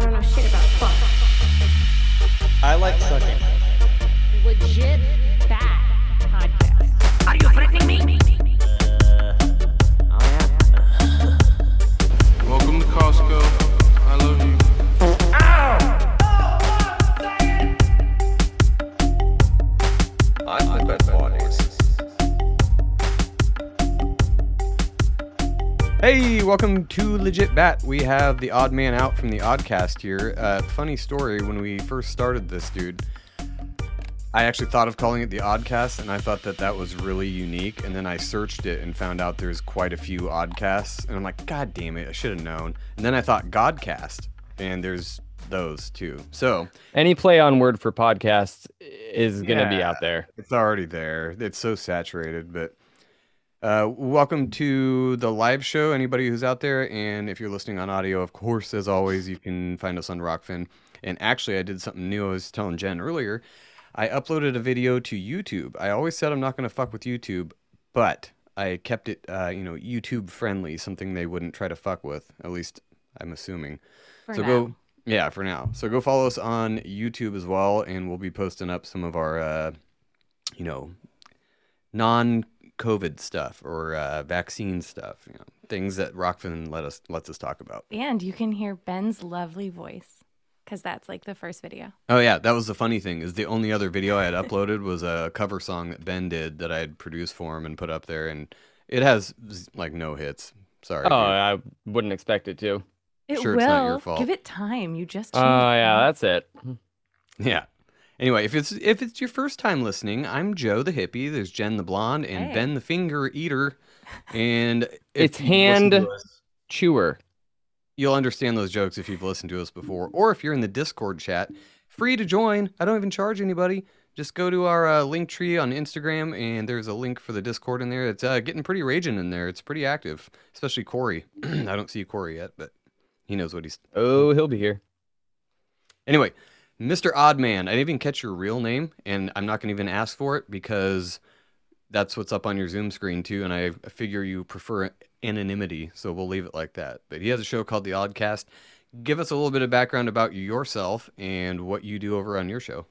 I don't know shit about fuck. I like sucking. Welcome to Legit Bat. We have the odd man out from the Oddcast here. Uh, funny story when we first started this, dude. I actually thought of calling it the Oddcast, and I thought that that was really unique. And then I searched it and found out there's quite a few Oddcasts, and I'm like, God damn it, I should have known. And then I thought Godcast, and there's those too. So Any play on word for podcasts is going to be out there. It's already there. It's so saturated, but uh, welcome to the live show. Anybody who's out there, and if you're listening on audio, of course, as always, you can find us on Rokfin. And actually, I did something new. I was telling Jen earlier. I uploaded a video to YouTube. I always said I'm not going to fuck with YouTube, but I kept it, uh, you know, YouTube friendly, something they wouldn't try to fuck with. At least I'm assuming For so now. go yeah for now so go follow us on youtube as well and we'll be posting up some of our uh you know non-covid stuff or uh vaccine stuff you know things that rokfin let us lets us talk about And you can hear Ben's lovely voice because that's like the first video. oh yeah that was the funny thing is the only other video i had uploaded was a cover song that ben did that i had produced for him and put up there and it has like no hits sorry Oh, dude. I wouldn't expect it to. It Sure, will. it's not your fault. Give it time. You just. Oh, changed yeah, that's it. Yeah. Anyway, if it's if it's your first time listening, I'm Joe the hippie. There's Jen the blonde and Hey. Ben the finger eater. And It's hand- us, Chewer. you'll understand those jokes if you've listened to us before, or if you're in the Discord chat. Free to join. I don't even charge anybody. Just go to our uh, link tree on Instagram, and there's a link for the Discord in there. It's uh, getting pretty raging in there. It's pretty active, especially Corey. I don't see Corey yet, but he knows what he's Oh, he'll be here. Anyway, Mr. Oddman, I didn't even catch your real name, and I'm not going to even ask for it because that's what's up on your Zoom screen too, and I figure you prefer anonymity, so we'll leave it like that. But he has a show called The Oddcast. Give us a little bit of background about yourself and what you do over on your show.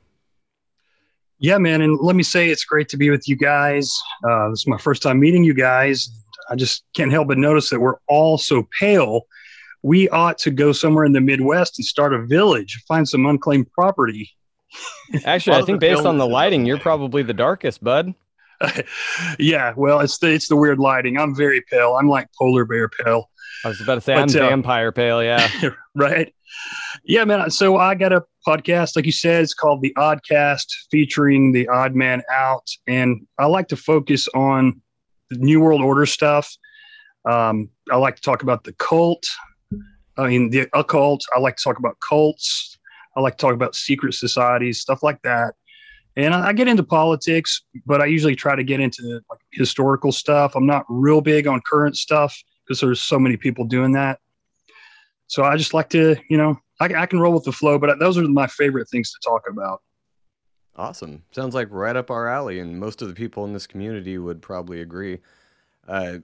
Yeah, man. And let me say it's great to be with you guys. Uh, this is my first time meeting you guys. I just can't help but notice that we're all so pale. We ought to go somewhere in the Midwest and start a village, find some unclaimed property. Actually, I think based on the lighting, you're probably the darkest, bud. yeah, well, it's the it's the weird lighting. I'm very pale. I'm like polar bear pale. I was about to say But, I'm uh, vampire pale. Yeah. right? Yeah, man. So I got a podcast, like you said, it's called The Oddcast, featuring the Odd Man Out, and I like to focus on the New World Order stuff. Um, I like to talk about the cult. I mean, the occult. I like to talk about cults. I like to talk about secret societies, stuff like that. And I, I get into politics, but I usually try to get into like historical stuff. I'm not real big on current stuff because there's so many people doing that. So I just like to, you know, I, I can roll with the flow, but those are my favorite things to talk about. Awesome. Sounds like right up our alley, and most of the people in this community would probably agree. Uh,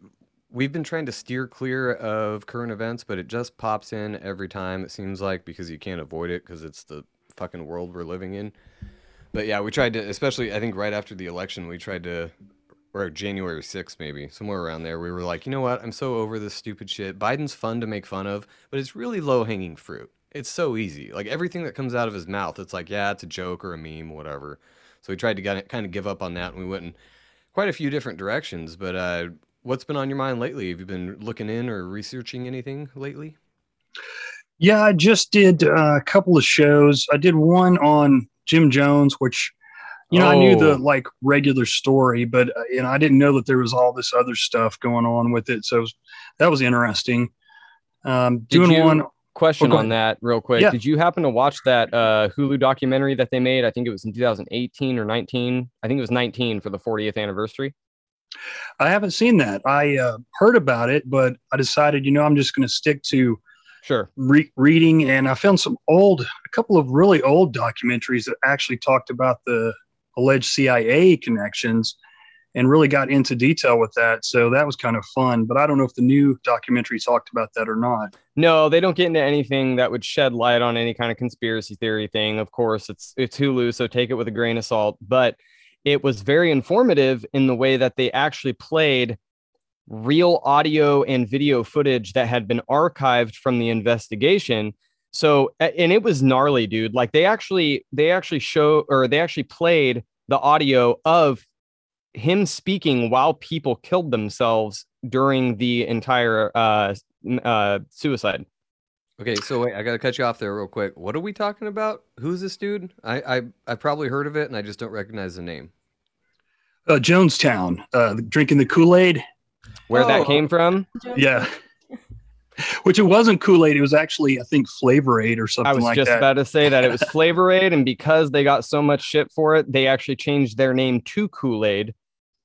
we've been trying to steer clear of current events, but it just pops in every time, it seems like, because you can't avoid it because it's the fucking world we're living in. But yeah, we tried to, especially, I think right after the election, we tried to, or January 6th, maybe, somewhere around there, we were like, you know what? I'm so over this stupid shit. Biden's fun to make fun of, but it's really low hanging fruit. It's so easy. Like everything that comes out of his mouth, it's like, yeah, it's a joke or a meme, whatever. So we tried to kind of give up on that, and we went in quite a few different directions. But uh, what's been on your mind lately? Have you been looking in or researching anything lately? Yeah, I just did uh, a couple of shows. I did one on Jim Jones, which, you know, I knew the Oh. like regular story, but uh, you know, I didn't know that there was all this other stuff going on with it. So it was- that was interesting. Um, doing you- one, Question go on that, real quick. Yeah. Did you happen to watch that uh, Hulu documentary that they made? I think it was in 2018 or 19. I think it was 19 for the 40th anniversary. I haven't seen that. I uh, heard about it, but I decided, you know, I'm just going to stick to Sure. re- reading and I found some old, a couple of really old documentaries that actually talked about the alleged CIA connections. and really got into detail with that. So that was kind of fun. But I don't know if the new documentary talked about that or not. No, they don't get into anything that would shed light on any kind of conspiracy theory thing. Of course, it's it's Hulu, so take it with a grain of salt. But it was very informative in the way that they actually played real audio and video footage that had been archived from the investigation. So and it was gnarly, dude. Like they actually they actually show or they actually played the audio of him speaking while people killed themselves during the entire uh, uh, suicide. Okay, so wait, I gotta cut you off there real quick. What are we talking about? Who's this dude? I I I've probably heard of it, and I just don't recognize the name. Uh, Jonestown, uh, drinking the Kool Aid. Where Oh. that came from, Yeah. Which it wasn't Kool Aid. It was actually, I think, Flavor Aid or something I was like just that. about to say that it was Flavor Aid, and because they got so much shit for it, they actually changed their name to Kool Aid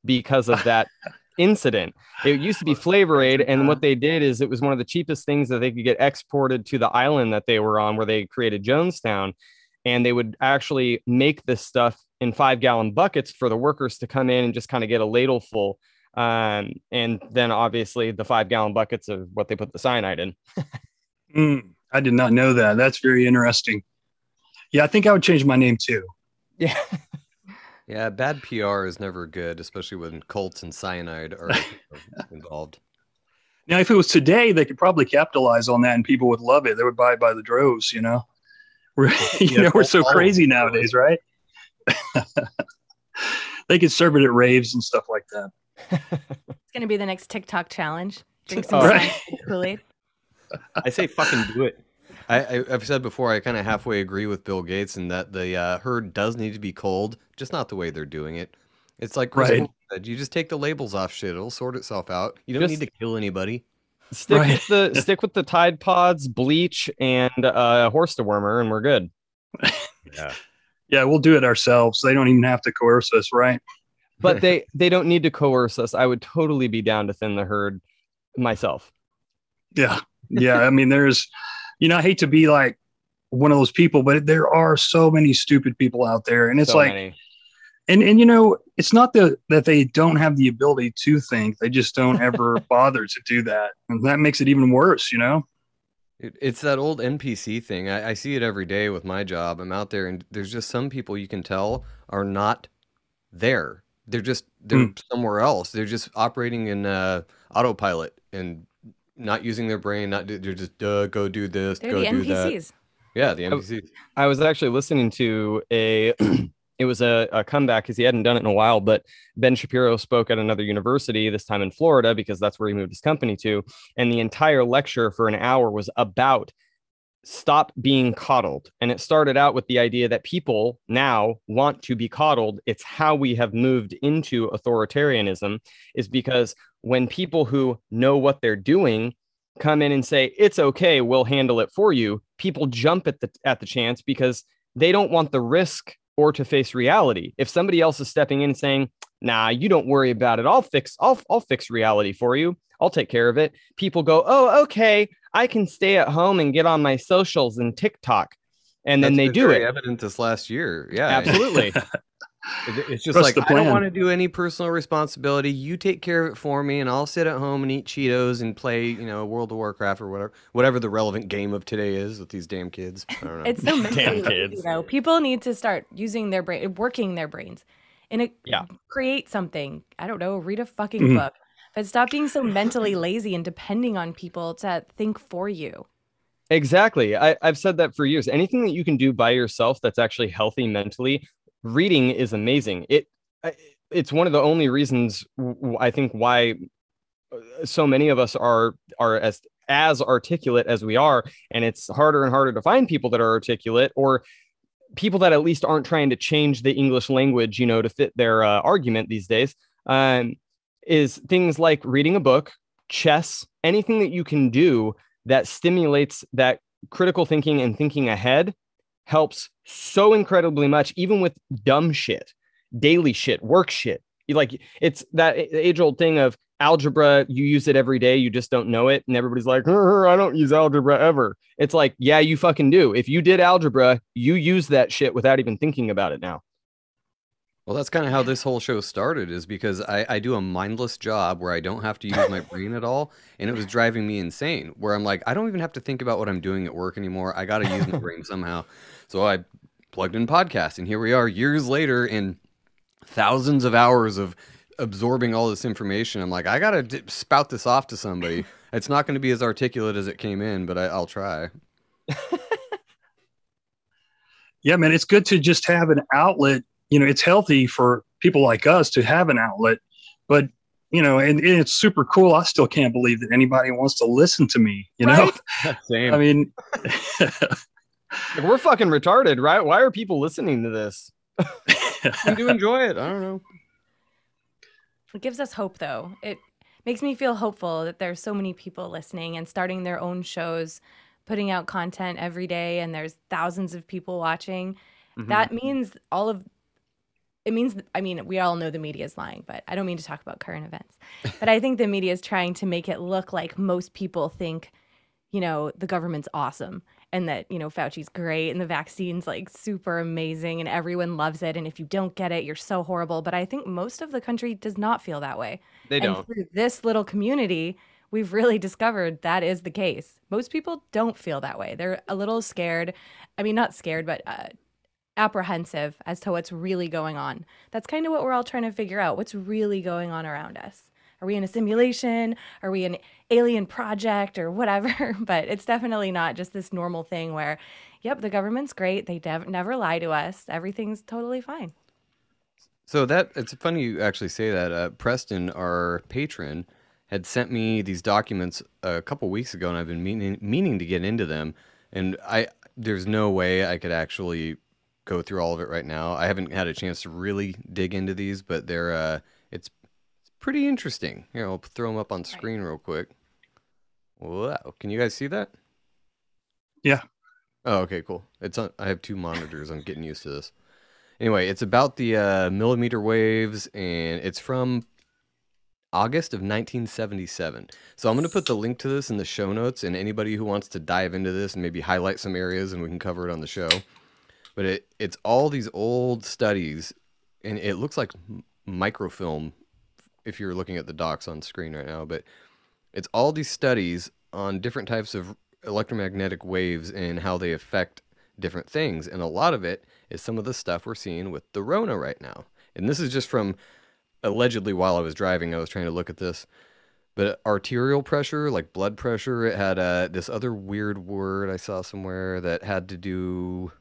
because of that incident. It used to be Flavor Aid, and what they did is it was one of the cheapest things that they could get exported to the island that they were on, where they created Jonestown, and they would actually make this stuff in five gallon buckets for the workers to come in and just kind of get a ladle full. Um, and then obviously the five gallon buckets of what they put the cyanide in. Mm, I did not know that. That's very interesting. Yeah, I think I would change my name too. Yeah. Yeah, bad PR is never good, especially when cults and cyanide are involved. Now, if it was today, they could probably capitalize on that and people would love it. They would buy it by the droves, you know? We're, you Yeah, know, we're so crazy nowadays, right? they could serve it at raves and stuff like that. It's gonna be the next TikTok challenge. Drink some Oh. Right. Kool Aid. I say fucking do it. I, I I've said before I kind of halfway agree with Bill Gates in that the uh, herd does need to be cold, just not the way they're doing it. It's like Chris Right. Said, you just take the labels off shit; it'll sort itself out. You don't Just- need to kill anybody. Stick Right. with the stick with the Tide Pods, bleach, and uh, horse dewormer, and we're good. Yeah. Yeah, we'll do it ourselves. They don't even have to coerce us, right? But they they don't need to coerce us. I would totally be down to thin the herd myself. Yeah. Yeah. I mean, there's, you know, I hate to be like one of those people, but there are so many stupid people out there. And it's So like, many. And, and, you know, it's not that, that they don't have the ability to think, they just don't ever bother to do that. And that makes it even worse, you know? It, it's that old NPC thing. I, I see it every day with my job. I'm out there, and there's just some people you can tell are not there. They're just they're Hmm. somewhere else. They're just operating in uh, autopilot and not using their brain. Not do- they're just duh, go do this, They're go the do that. NPCs. Yeah, the NPCs. I was actually listening to a it was a, a comeback because he hadn't done it in a while, but Ben Shapiro spoke at another university, this time in Florida, because that's where he moved his company to. And the entire lecture for an hour was about stop being coddled. And it started out with the idea that people now want to be coddled. It's how we have moved into authoritarianism, is because when people who know what they're doing come in and say, it's okay, we'll handle it for you, people jump at the at the chance because they don't want the risk or to face reality. If somebody else is stepping in and saying, nah, you don't worry about it. I'll fix, I'll I'll fix reality for you. I'll take care of it. People go, oh, okay, I can stay at home and get on my socials and TikTok. And then That's they been do very it. Evident this last year. Yeah, Absolutely. It- It's just Trust like I don't want to do any personal responsibility. You take care of it for me, and I'll sit at home and eat Cheetos and play, you know, World of Warcraft or whatever, whatever the relevant game of today is with these damn kids. I don't know. It's so mentally Damn lazy, kids. though. People need to start using their brain, working their brains, and it Yeah. create something. I don't know. Read a fucking Mhm. book, but stop being so mentally lazy and depending on people to think for you. Exactly. I, I've said that for years. Anything that you can do by yourself that's actually healthy mentally, reading is amazing. It it's one of the only reasons I think why uh, so many of us are are as as articulate as we are, and it's harder and harder to find people that are articulate or people that at least aren't trying to change the English language, you know, to fit their uh, argument these days. Um, is things like reading a book, chess, anything that you can do that stimulates that critical thinking and thinking ahead helps so incredibly much, even with dumb shit, daily shit, work shit. Like it's that age old thing of algebra. You use it every day, you just don't know it, and everybody's like, "Uh, "I don't use algebra ever." It's like, yeah, you fucking do. If you did algebra, you use that shit without even thinking about it now. Well, that's kind of how this whole show started, is because I, I do a mindless job where I don't have to use my brain at all, and it was driving me insane. Where I'm like, I don't even have to think about what I'm doing at work anymore. I got to use my brain somehow. So I plugged in podcast, and here we are, years later, and thousands of hours of absorbing all this information. I'm like, I gotta d- spout this off to somebody. It's not going to be as articulate as it came in, but I, I'll try. Yeah, man, it's good to just have an outlet. You know, it's healthy for people like us to have an outlet, but you know, and, and it's super cool. I still can't believe that anybody wants to listen to me. You know, Same. I mean, Like, we're fucking retarded, right? Why are people listening to this? I do enjoy it. I don't know. It gives us hope, though. It makes me feel hopeful that there's so many people listening and starting their own shows, putting out content every day, and there's thousands of people watching. Mhm. That means all of it means I mean we all know the media is lying, but I don't mean to talk about current events. But I think the media is trying to make it look like most people think, you know, the government's awesome and that, you know, Fauci's great and the vaccine's like super amazing and everyone loves it and if you don't get it, you're so horrible, but I think most of the country does not feel that way. They and don't. through this little community, we've really discovered that is the case. Most people don't feel that way. They're a little scared. I mean, not scared, but uh, apprehensive as to what's really going on. That's kind of what we're all trying to figure out. What's really going on around us? Are we in a simulation? Are we an alien project or whatever? but it's definitely not just this normal thing where, yep, the government's great. They dev- never lie to us. Everything's totally fine. So that it's funny you actually say that. Uh, Preston, our patron, had sent me these documents a couple weeks ago, and I've been meaning meaning to get into them. And I there's no way I could actually go through all of it right now. I haven't had a chance to really dig into these, but they're uh, it's it's pretty interesting. Here, I'll throw them up on screen real quick. Wow, can you guys see that? Yeah. Oh, okay, cool. It's on. I have two monitors. I'm getting used to this. Anyway, it's about the uh, millimeter waves, and it's from August of 1977. So I'm going to put the link to this in the show notes, and anybody who wants to dive into this and maybe highlight some areas, and we can cover it on the show. But it it's all these old studies, and it looks like microfilm if you're looking at the docs on screen right now. But it's all these studies on different types of electromagnetic waves and how they affect different things. And a lot of it is some of the stuff we're seeing with the Rona right now. And this is just from allegedly while I was driving, I was trying to look at this. But arterial pressure, like blood pressure, it had uh, this other weird word I saw somewhere that had to do.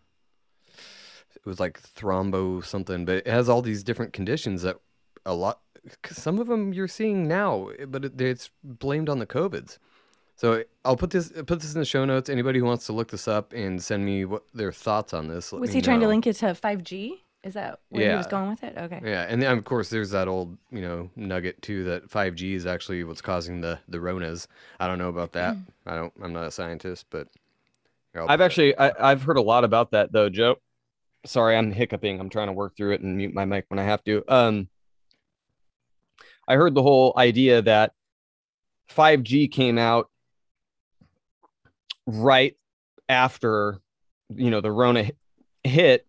It was like thrombo something, but it has all these different conditions that a lot. Some of them you're seeing now, but it, it's blamed on the COVIDs. So I'll put this put this in the show notes. Anybody who wants to look this up and send me what their thoughts on this. Was me he trying to link it to 5G? Is that where he was going with it? Okay. Yeah, and then of course there's that old you know nugget too that 5G is actually what's causing the the Ronas. I don't know about that. Mm. I don't. I'm not a scientist, but I'll I've actually I, I've heard a lot about that though, Joe. Sorry, I'm hiccuping. I'm trying to work through it and mute my mic when I have to. Um, I heard the whole idea that 5G came out right after you know the Rona hit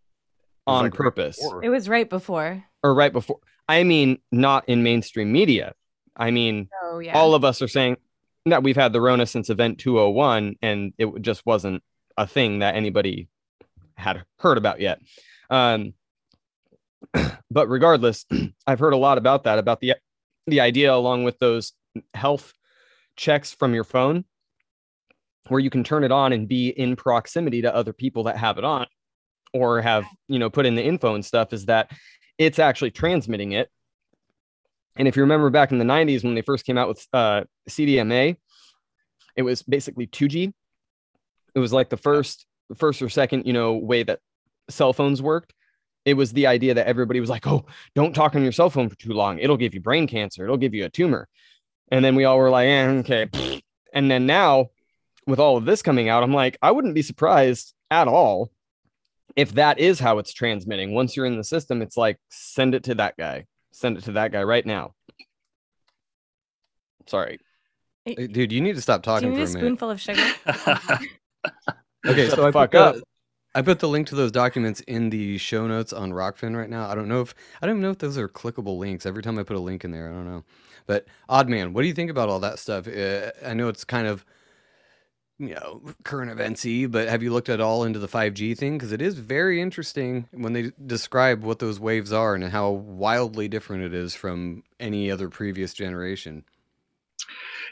on like purpose before. It was right before. or right before. I mean, not in mainstream media. I mean, Oh yeah. all of us are saying that we've had the Rona since event 201 and it just wasn't a thing that anybody had heard about yet. Um, but regardless, I've heard a lot about that, about the the idea along with those health checks from your phone where you can turn it on and be in proximity to other people that have it on or have, you know, put in the info and stuff is that it's actually transmitting it and if you remember back in the 90s when they first came out with uh, CDMA, it was basically 2G. It was like the first, first or second, you know, way that cell phones worked. It was the idea that everybody was like, "Oh, don't talk on your cell phone for too long. It'll give you brain cancer. It'll give you a tumor." And then we all were like, eh, "Okay." And then now, with all of this coming out, I'm like, I wouldn't be surprised at all if that is how it's transmitting. Once you're in the system, it's like send it to that guy send it to that guy right now. Sorry. Dude, you need to stop Do you talking need a for a minute. spoonful of sugar? Okay, Shut so I fuck put up. the, I put the link to those documents in the show notes on Rokfin right now. I don't know if I don't even know if those are clickable links. Every time I put a link in there, I don't know. But odd man, what do you think about all that stuff? Uh, I know it's kind of you know current eventsy, but have you looked at all into the 5G thing? Because it is very interesting when they describe what those waves are and how wildly different it is from any other previous generation.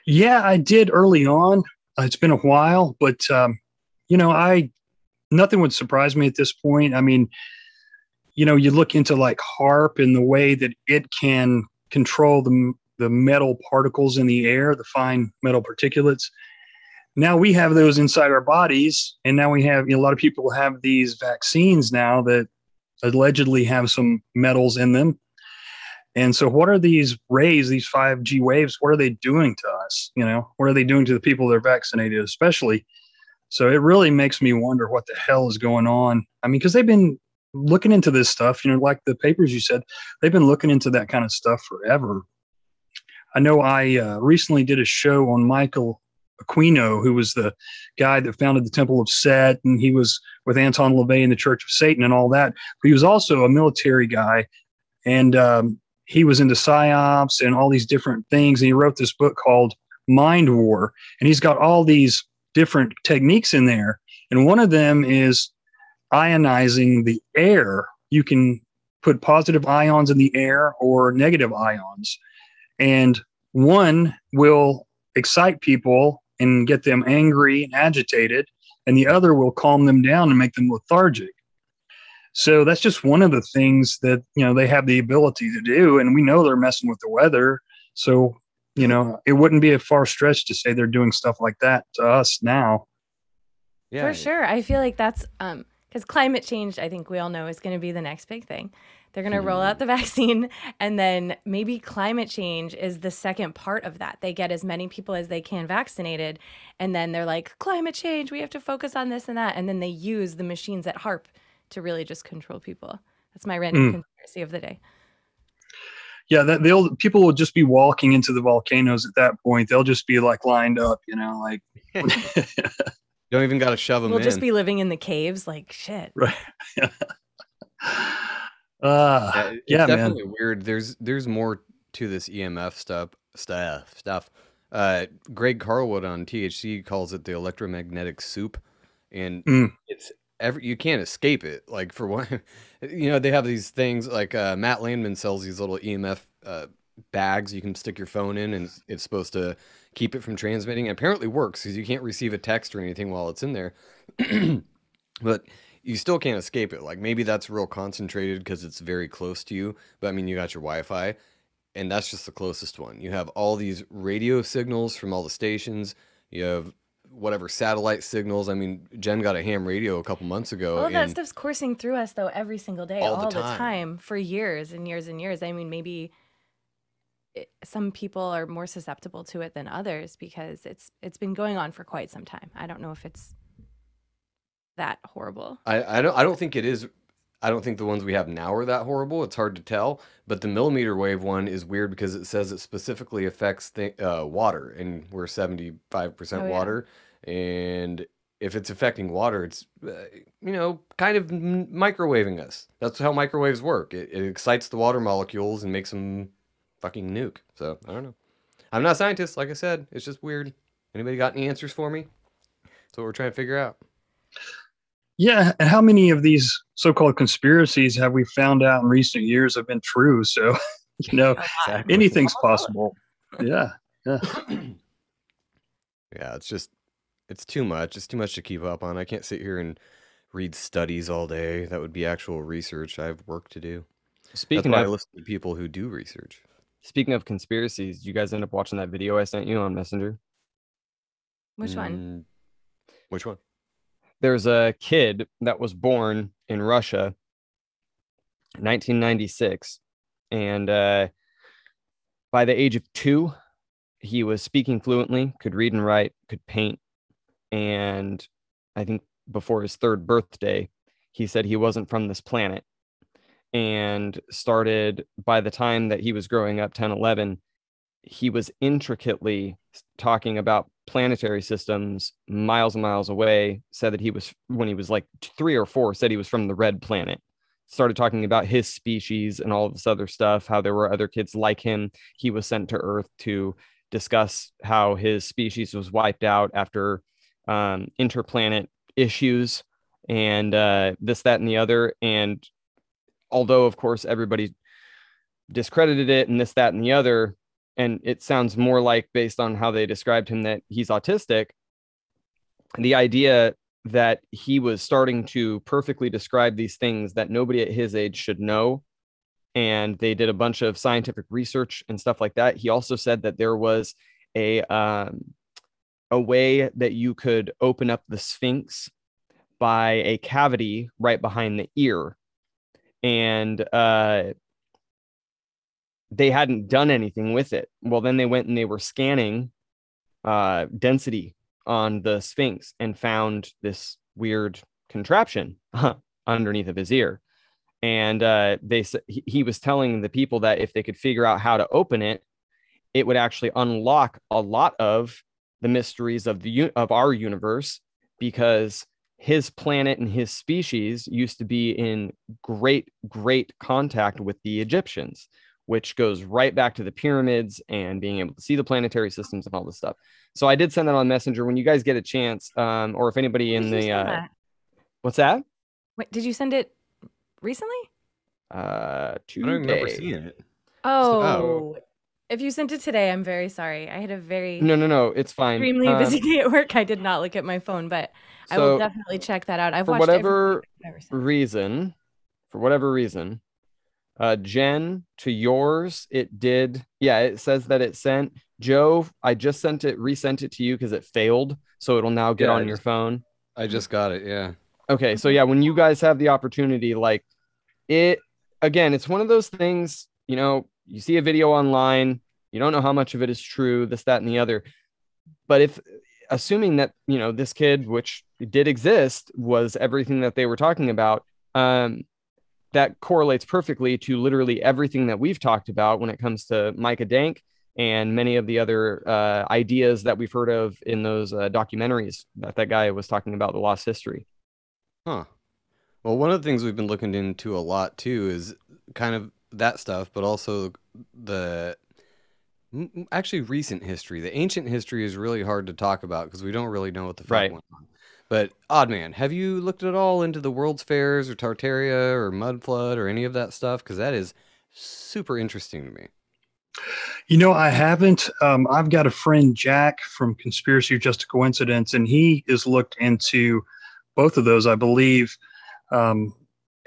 Yeah, I did early on. Uh, It's been a while, but um, you know, I nothing would surprise me at this point. I mean, you know, you look into like HAARP and the way that it can control the the metal particles in the air, the fine metal particulates. Now we have those inside our bodies, and now we have you know, a lot of people have these vaccines now that allegedly have some metals in them. And so, what are these rays, these 5G waves, what are they doing to us? You know, what are they doing to the people that are vaccinated, especially? So, it really makes me wonder what the hell is going on. I mean, because they've been looking into this stuff, you know, like the papers you said, they've been looking into that kind of stuff forever. I know I uh, recently did a show on Michael Aquino, who was the guy that founded the Temple of Set, and he was with Anton LaVey in the Church of Satan and all that. But he was also a military guy, and um, he was into psyops and all these different things. And he wrote this book called Mind War, and he's got all these different techniques in there. And one of them is ionizing the air. You can put positive ions in the air or negative ions, and one will excite people and get them angry and agitated, and the other will calm them down and make them lethargic. So that's just one of the things that you know they have the ability to do, and we know they're messing with the weather. So you know it wouldn't be a far stretch to say they're doing stuff like that to us now. Yeah. For sure. I feel like that's um because climate change, I think we all know, is going to be the next big thing. They're going to roll out the vaccine, and then maybe climate change is the second part of that. They get as many people as they can vaccinated, and then they're like, climate change, we have to focus on this and that. And then they use the machines at HAARP to really just control people. That's my random Mm. conspiracy of the day. Yeah, that they'll people will just be walking into the volcanoes at that point. They'll just be like lined up, you know, like Don't even got to shove them We'll in. just be living in the caves, like shit. right. Yeah, uh, it- it's yeah, man. definitely weird. There's there's more to this EMF stuff stuff stuff. Uh, Greg Carlwood on THC calls it the electromagnetic soup, and Mm. it's every you can't escape it. Like for one, you know they have these things like uh, Matt Landman sells these little EMF uh, bags you can stick your phone in, and it's, supposed to keep it from transmitting. And apparently works because you can't receive a text or anything while it's in there. but you still can't escape it. Like maybe that's real concentrated because it's very close to you. But I mean, you got your Wi-Fi, and that's just the closest one. You have all these radio signals from all the stations. You have whatever satellite signals. I mean, Jen got a ham radio a couple months ago. All that stuff's coursing through us though every single day, All all, the the, time. time. for years and years and years. I mean, maybe it, some people are more susceptible to it than others because it's it's been going on for quite some time. I don't know if it's that horrible. I, I don't I don't think it is. I don't think the ones we have now are that horrible. It's hard to tell. But the millimeter wave one is weird because it says it specifically affects th- uh, water, and we're seventy five percent Oh, yeah. water. And if it's affecting water, it's uh, you know kind of m- microwaving us. That's how microwaves work. It, it excites the water molecules and makes them fucking nuke. So I don't know. I'm not a scientist, like I said. It's just weird. Anybody got any answers for me? That's what we're trying to figure out. Yeah, and how many of these so-called conspiracies have we found out in recent years have been true? So, you know, Exactly. anything's possible. Yeah, yeah. Yeah, it's just it's too much. It's too much to keep up on. I can't sit here and read studies all day. That would be actual research. I have work to do. Speaking That's why I of listen to people who do research. speaking of conspiracies, you guys end up watching that video I sent you on Messenger? Which one? Mm, Which one? There's a kid that was born in Russia, 1996, and uh, by the age of two, he was speaking fluently, could read and write, could paint, and I think before his third birthday, he said he wasn't from this planet and started by the time that he was growing up 10 11 he was intricately talking about planetary systems miles and miles away. Said that he was when he was like three or four, said he was from the red planet. Started talking about his species and all this other stuff. How there were other kids like him. He was sent to Earth to discuss how his species was wiped out after um, interplanet issues and uh, this, that, and the other. And although, of course, everybody discredited it and this, that, and the other, and it sounds more like based on how they described him that he's autistic, the idea that he was starting to perfectly describe these things that nobody at his age should know and they did a bunch of scientific research and stuff like that. He also said that there was a um, a way that you could open up the sphinx by a cavity right behind the ear. And uh they hadn't done anything with it. Well then they went and they were scanning uh density on the sphinx and found this weird contraption underneath of his ear. And uh they he, was telling the people that if they could figure out how to open it it would actually unlock a lot of the mysteries of the of our universe because his planet and his species used to be in great great contact with the Egyptians which goes right back to the pyramids and being able to see the planetary systems and all this stuff. So I did send that on Messenger. When you guys get a chance, um, or if anybody in the uh, that? what's that? Wait, did you send it recently? Uh, I don't remember seeing it. Oh, if you sent it today, I'm very sorry. I had a very No, no, no. It's fine. extremely Um, busy day at work. I did not look at my phone, but I will definitely check that out. I've for watched every whatever video you've ever sent. reason, for whatever reason, uh, Jen, to yours, it did. Yeah, it says that it sent. Joe, I just sent it, resent it to you because it failed. So it'll now get Yeah, on your phone. I just got it. Yeah. Okay, so yeah, when you guys have the opportunity, like it again, it's one of those things, you know, you see a video online, you don't know how much of it is true, this, that, and the other. But if assuming that, you know, this kid, which did exist, was everything that they were talking about, um, that correlates perfectly to literally everything that we've talked about when it comes to Micah Dank and many of the other uh, ideas that we've heard of in those uh, documentaries that that guy was talking about the lost history. Huh. Well, one of the things we've been looking into a lot too is kind of that stuff, but also the actually recent history. The ancient history is really hard to talk about because we don't really know what the fuck Right. went on. But odd man, have you looked at all into the World's Fairs or Tartaria or Mud Flood or any of that stuff? Because that is super interesting to me. You know, I haven't. Um, I've got a friend, Jack, from Conspiracy or Just a Coincidence, and he has looked into both of those, I believe. Um,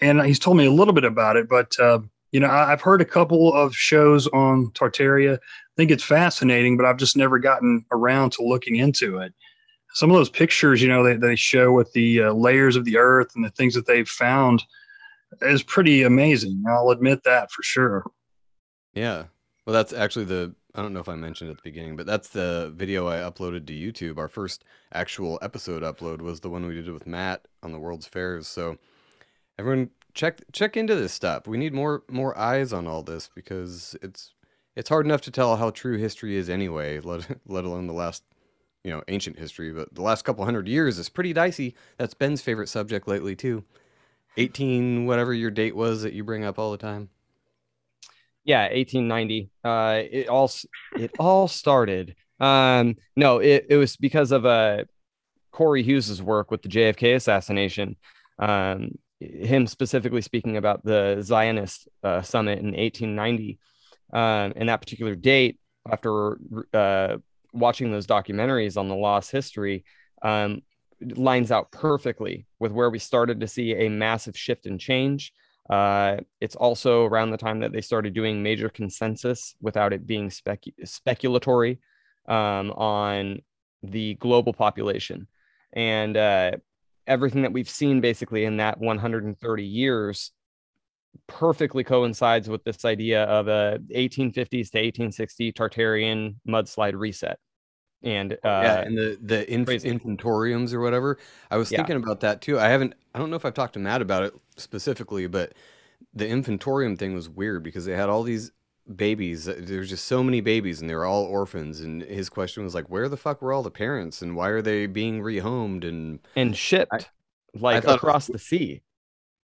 and he's told me a little bit about it, but, uh, you know, I, I've heard a couple of shows on Tartaria. I think it's fascinating, but I've just never gotten around to looking into it. Some of those pictures, you know, they, they show with the uh, layers of the earth and the things that they've found is pretty amazing. I'll admit that for sure. Yeah. Well, that's actually the, I don't know if I mentioned at the beginning, but that's the video I uploaded to YouTube. Our first actual episode upload was the one we did with Matt on the World's Fairs. So everyone check check into this stuff. We need more more eyes on all this because it's it's hard enough to tell how true history is anyway, let let alone the last you know, ancient history, but the last couple hundred years is pretty dicey. That's Ben's favorite subject lately too. 18 whatever your date was that you bring up all the time. yeah 1890 uh it all it all started um no it, it was because of uh corey hughes's work with the jfk assassination um him specifically speaking about the zionist uh, summit in 1890 um and that particular date after uh watching those documentaries on the lost history um lines out perfectly with where we started to see a massive shift and change uh, it's also around the time that they started doing major consensus without it being specu- speculatory um, on the global population. And uh, everything that we've seen basically in that 130 years perfectly coincides with this idea of a 1850s to 1860 Tartarian mudslide reset. And uh, yeah, and the the inf- infantoriums or whatever. I was Yeah. thinking about that too. I haven't. I don't know if I've talked to Matt about it specifically, but the infantorium thing was weird because they had all these babies. uh, There's just so many babies, and they were all orphans. And his question was like, "Where the fuck were all the parents, and why are they being rehomed?" And and shipped like thought- across the sea.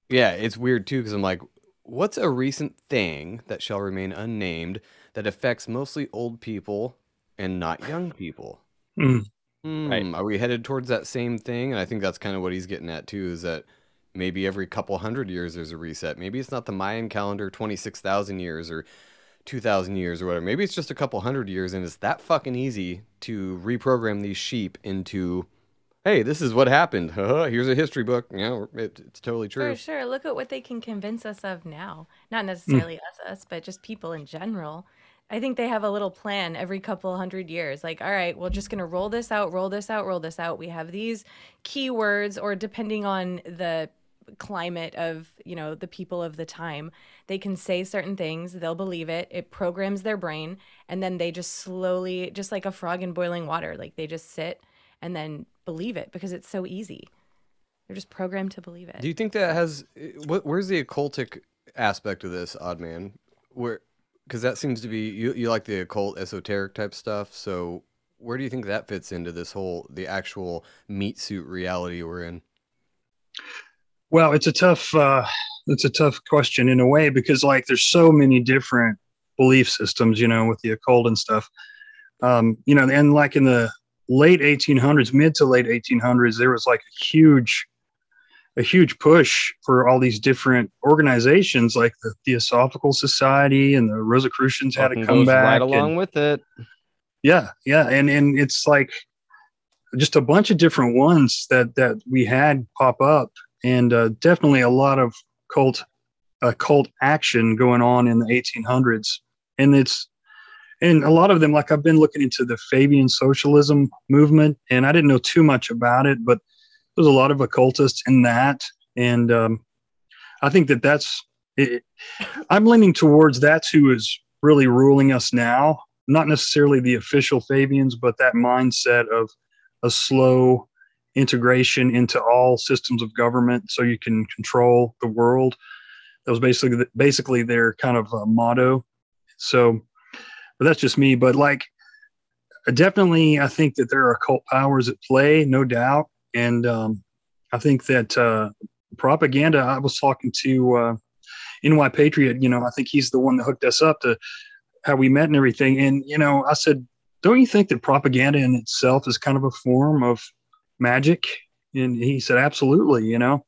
yeah, it's weird too because I'm like, what's a recent thing that shall remain unnamed that affects mostly old people and not young people? Hmm. Right. Hmm, Are we headed towards that same thing? And I think that's kind of what he's getting at too. Is that maybe every couple hundred years there's a reset. Maybe it's not the Mayan calendar, twenty six thousand years or two thousand years or whatever. Maybe it's just a couple hundred years, and it's that fucking easy to reprogram these sheep into, hey, this is what happened. Here's a history book. You know, it, it's totally true. For sure. Look at what they can convince us of now. Not hmm. necessarily us, us, but just people in general. I think they have a little plan every couple hundred years. Like, all right, we're just going to roll this out, roll this out, roll this out. We have these keywords, or depending on the climate of, you know, the people of the time, they can say certain things, they'll believe it, it programs their brain, and then they just slowly, just like a frog in boiling water, like they just sit and then believe it because it's so easy. They're just programmed to believe it. Do you think that has what? Where's the occultic aspect of this, odd man? Where, because that seems to be you. You like the occult, esoteric type stuff. So where do you think that fits into this whole the actual meat suit reality we're in? Well, it's a tough uh, it's a tough question in a way because like there's so many different belief systems, you know, with the occult and stuff. Um, you know, and like in the late 1800s, mid to late 1800s, there was like a huge a huge push for all these different organizations like the Theosophical Society and the Rosicrucians had to come back. right and- along with it. yeah yeah and and it's like just a bunch of different ones that that we had pop up and uh, definitely a lot of cult uh, cult action going on in the 1800s and it's and a lot of them like i've been looking into the fabian socialism movement and i didn't know too much about it but there's a lot of occultists in that and um, i think that that's it, i'm leaning towards that's who is really ruling us now not necessarily the official Fabians, but that mindset of a slow integration into all systems of government so you can control the world. That was basically basically their kind of uh, motto. So, but that's just me. But like, definitely, I think that there are occult powers at play, no doubt. And um, I think that uh, propaganda. I was talking to uh, NY Patriot. You know, I think he's the one that hooked us up to how we met and everything. And, you know, I said, don't you think that propaganda in itself is kind of a form of magic? And he said, absolutely. You know,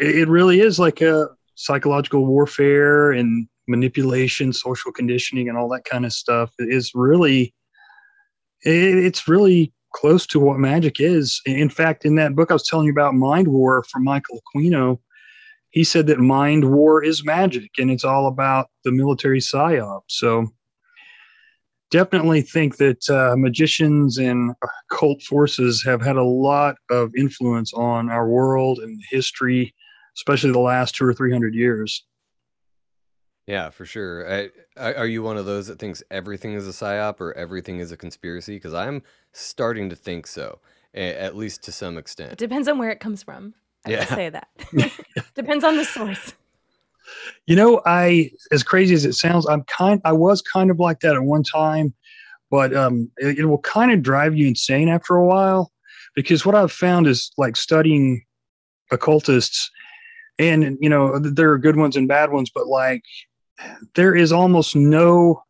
it, it really is like a psychological warfare and manipulation, social conditioning, and all that kind of stuff is really, it, it's really close to what magic is. In fact, in that book I was telling you about Mind War from Michael Aquino, he said that mind war is magic and it's all about the military psyop. So definitely think that uh, magicians and cult forces have had a lot of influence on our world and history, especially the last two or three hundred years. Yeah, for sure. I, I, are you one of those that thinks everything is a psyop or everything is a conspiracy? Because I'm starting to think so, a- at least to some extent. It depends on where it comes from. I Yeah. will say that. depends on the source. You know, I as crazy as it sounds, I'm kind I was kind of like that at one time, but um it, it will kind of drive you insane after a while because what I've found is like studying occultists and you know there are good ones and bad ones but like there is almost no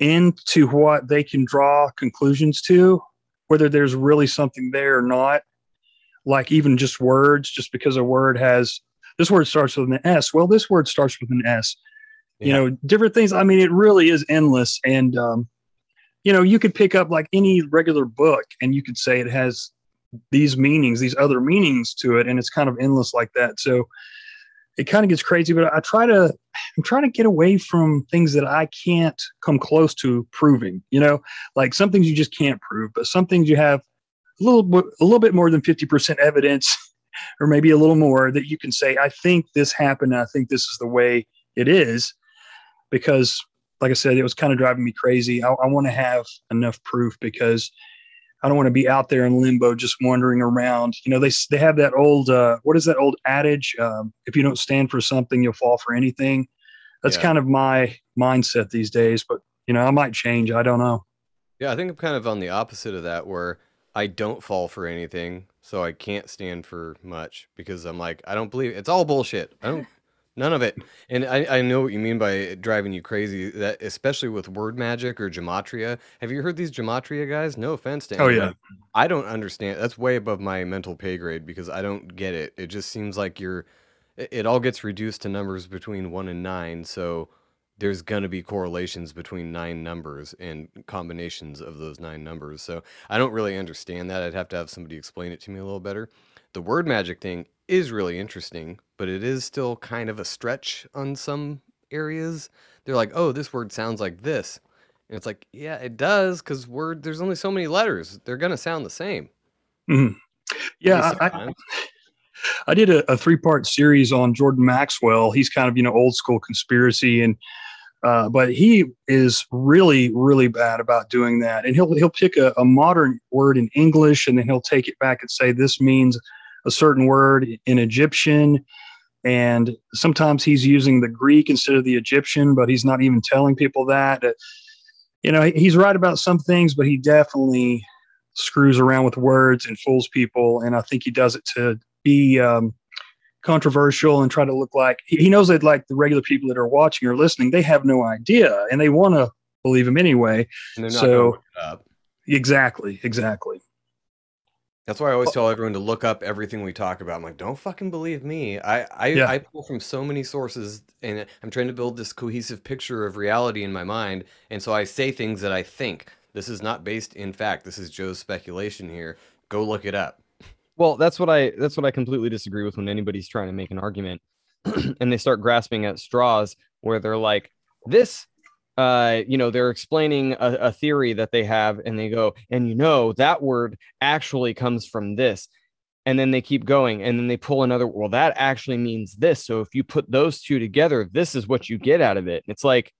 end to what they can draw conclusions to whether there's really something there or not like even just words just because a word has this word starts with an S. Well, this word starts with an S. You know, different things. I mean, it really is endless. And, um, you know, you could pick up like any regular book and you could say it has these meanings, these other meanings to it. And it's kind of endless like that. So it kind of gets crazy, but I try to, I'm trying to get away from things that I can't come close to proving, you know, like some things you just can't prove, but some things you have a little bit, a little bit more than 50% evidence or maybe a little more that you can say, I think this happened. I think this is the way it is. Because, like I said, it was kind of driving me crazy. I, I want to have enough proof because I don't want to be out there in limbo just wandering around. You know, they, they have that old, uh, what is that old adage? Um, if you don't stand for something, you'll fall for anything. That's Yeah. kind of my mindset these days. But you know, I might change. I don't know. Yeah, I think I'm kind of on the opposite of that, where I don't fall for anything, so I can't stand for much because I'm like, I don't believe it's all bullshit. I don't, none of it. And I, I know what you mean by driving you crazy. That especially with word magic or gematria. Have you heard these gematria guys? No offense to Oh, anyone. yeah. I don't understand. That's way above my mental pay grade because I don't get it. It just seems like you're. It, it all gets reduced to numbers between one and nine, so there's going to be correlations between nine numbers and combinations of those nine numbers. So I don't really understand that. I'd have to have somebody explain it to me a little better. The word magic thing is really interesting, but it is still kind of a stretch on some areas. They're like, "Oh, this word sounds like this." And it's like, "Yeah, it does cuz word there's only so many letters. They're going to sound the same." Mhm. Yeah, I, I. I did a, a three part series on Jordan Maxwell. He's kind of you know old school conspiracy, and uh, but he is really really bad about doing that. And he'll he'll pick a, a modern word in English, and then he'll take it back and say this means a certain word in Egyptian. And sometimes he's using the Greek instead of the Egyptian, but he's not even telling people that. Uh, you know, he's right about some things, but he definitely screws around with words and fools people. And I think he does it to be um, controversial and try to look like he knows that like the regular people that are watching or listening, they have no idea and they want to believe him anyway. And they're not So- gonna look it up. Exactly, exactly. That's why I always tell everyone to look up everything we talk about. I'm like, don't fucking believe me. I I, Yeah. I pull from so many sources, and I'm trying to build this cohesive picture of reality in my mind. And so I say things that I think. This is not based in fact. This is Joe's speculation here. Go look it up. Well, that's what I that's what I completely disagree with when anybody's trying to make an argument and they start grasping at straws where they're like, this uh you know they're explaining a, a theory that they have and they go and you know that word actually comes from this. And then they keep going and then they pull another well that actually means this. So if you put those two together this is what you get out of it. It's like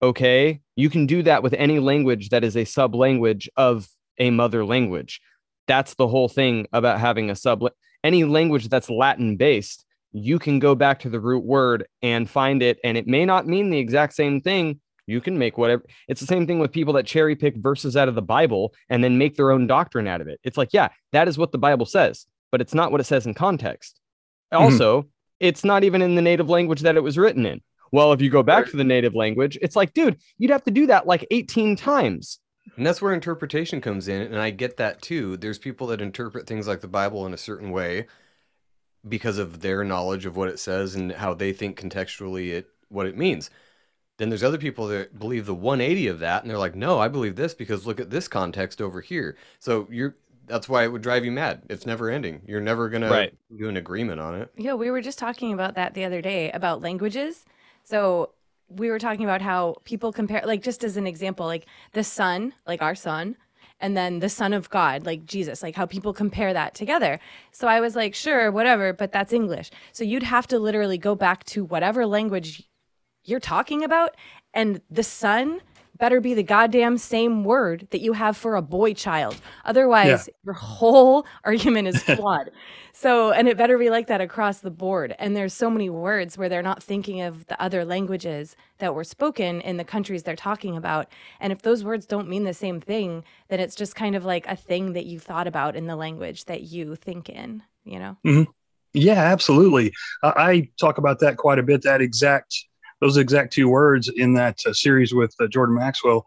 okay you can do that with any language that is a sub language of a mother language. That's the whole thing about having a sub any language that's latin based you can go back to the root word and find it and it may not mean the exact same thing you can make whatever it's the same thing with people that cherry pick verses out of the bible and then make their own doctrine out of it. It's like yeah that is what the bible says but it's not what it says in context. Mm-hmm. Also it's not even in the native language that it was written in. Well if you go back to the native language it's like dude you'd have to do that like 18 times. And that's where interpretation comes in, and I get that too. There's people that interpret things like the Bible in a certain way because of their knowledge of what it says and how they think contextually it what it means. Then there's other people that believe the 180 of that, and they're like, "No, I believe this because look at this context over here." So you're that's why it would drive you mad. It's never ending. You're never gonna Right. do an agreement on it. Yeah, we were just talking about that the other day about languages. So we were talking about how people compare, like just as an example, like the son, like our son, and then the son of God, like Jesus, like how people compare that together. So I was like, sure, whatever, but that's English. So you'd have to literally go back to whatever language you're talking about, and the son better be the goddamn same word that you have for a boy child. Otherwise, your whole argument is flawed. so, and it better be like that across the board. And there's so many words where they're not thinking of the other languages that were spoken in the countries they're talking about. And if those words don't mean the same thing, then it's just kind of like a thing that you thought about in the language that you think in, you know? Mm-hmm. Yeah, absolutely. I, I talk about that quite a bit. That exact, those exact two words in that uh, series with uh, Jordan Maxwell,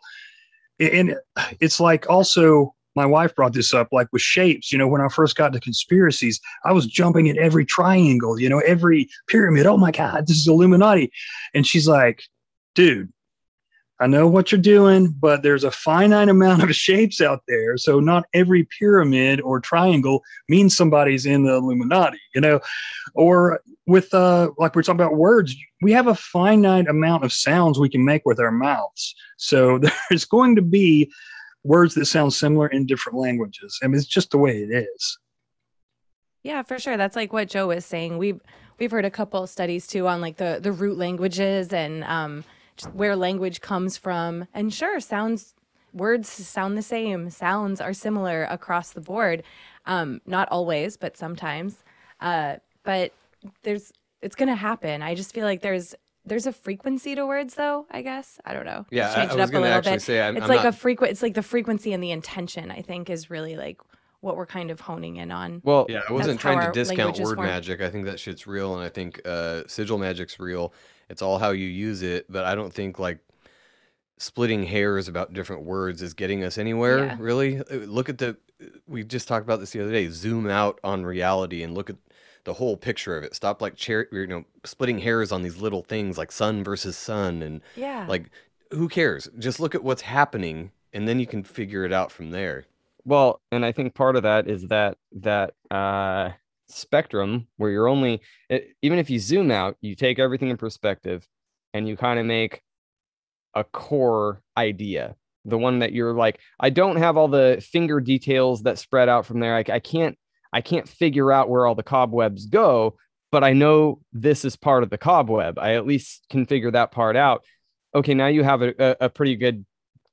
and it's like also my wife brought this up, like with shapes. You know, when I first got to conspiracies, I was jumping at every triangle. You know, every pyramid. Oh my God, this is Illuminati, and she's like, dude. I know what you're doing, but there's a finite amount of shapes out there. So not every pyramid or triangle means somebody's in the Illuminati, you know, or with uh like we're talking about words, we have a finite amount of sounds we can make with our mouths. So there's going to be words that sound similar in different languages. I mean, it's just the way it is. Yeah, for sure. That's like what Joe was saying. We've we've heard a couple of studies too on like the the root languages and um where language comes from. And sure, sounds words sound the same. Sounds are similar across the board. Um, not always, but sometimes. Uh, but there's it's gonna happen. I just feel like there's there's a frequency to words though, I guess. I don't know. Yeah, Just I, change I it was up a going to little actually bit. say I'm, it's I'm like not, a frequent it's like the frequency and the intention, I think, is really like what we're kind of honing in on. Well, Yeah, I wasn't That's trying to discount word formed. magic. I think that shit's real, and I think uh, sigil magic's real. It's all how you use it, but I don't think like splitting hairs about different words is getting us anywhere. Yeah. Really, Uh, look at the. We just talked about this the other day. Zoom out on reality and look at the whole picture of it. Stop like cher- you know splitting hairs on these little things like sun versus sun and Yeah. like who cares? Just look at what's happening, and then you can figure it out from there. Well, and I think part of that is that that uh, spectrum where you're only it, even if you zoom out, you take everything in perspective, and you kind of make a core idea, the one that you're like, I don't have all the finger details that spread out from there. I, I can't I can't figure out where all the cobwebs go, but I know this is part of the cobweb. I at least can figure that part out. Okay, now you have a, a, a pretty good,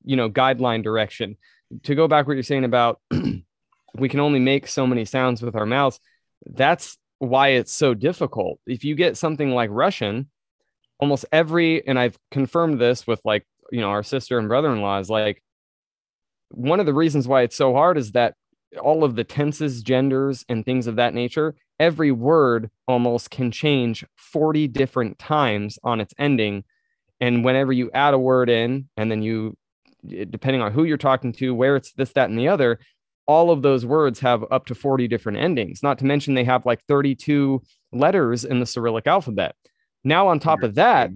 you know, guideline direction to go back what you're saying about we can only make so many sounds with our mouths that's why it's so difficult. If you get something like russian almost every and i've confirmed this with like you know our sister and brother-in-law is like one of the reasons why it's so hard is that all of the tenses genders and things of that nature every word almost can change 40 different times on its ending. And whenever you add a word in and then you depending on who you're talking to, where it's this, that, and the other, all of those words have up to 40 different endings, not to mention they have like 32 letters in the Cyrillic alphabet. Now, on top of that,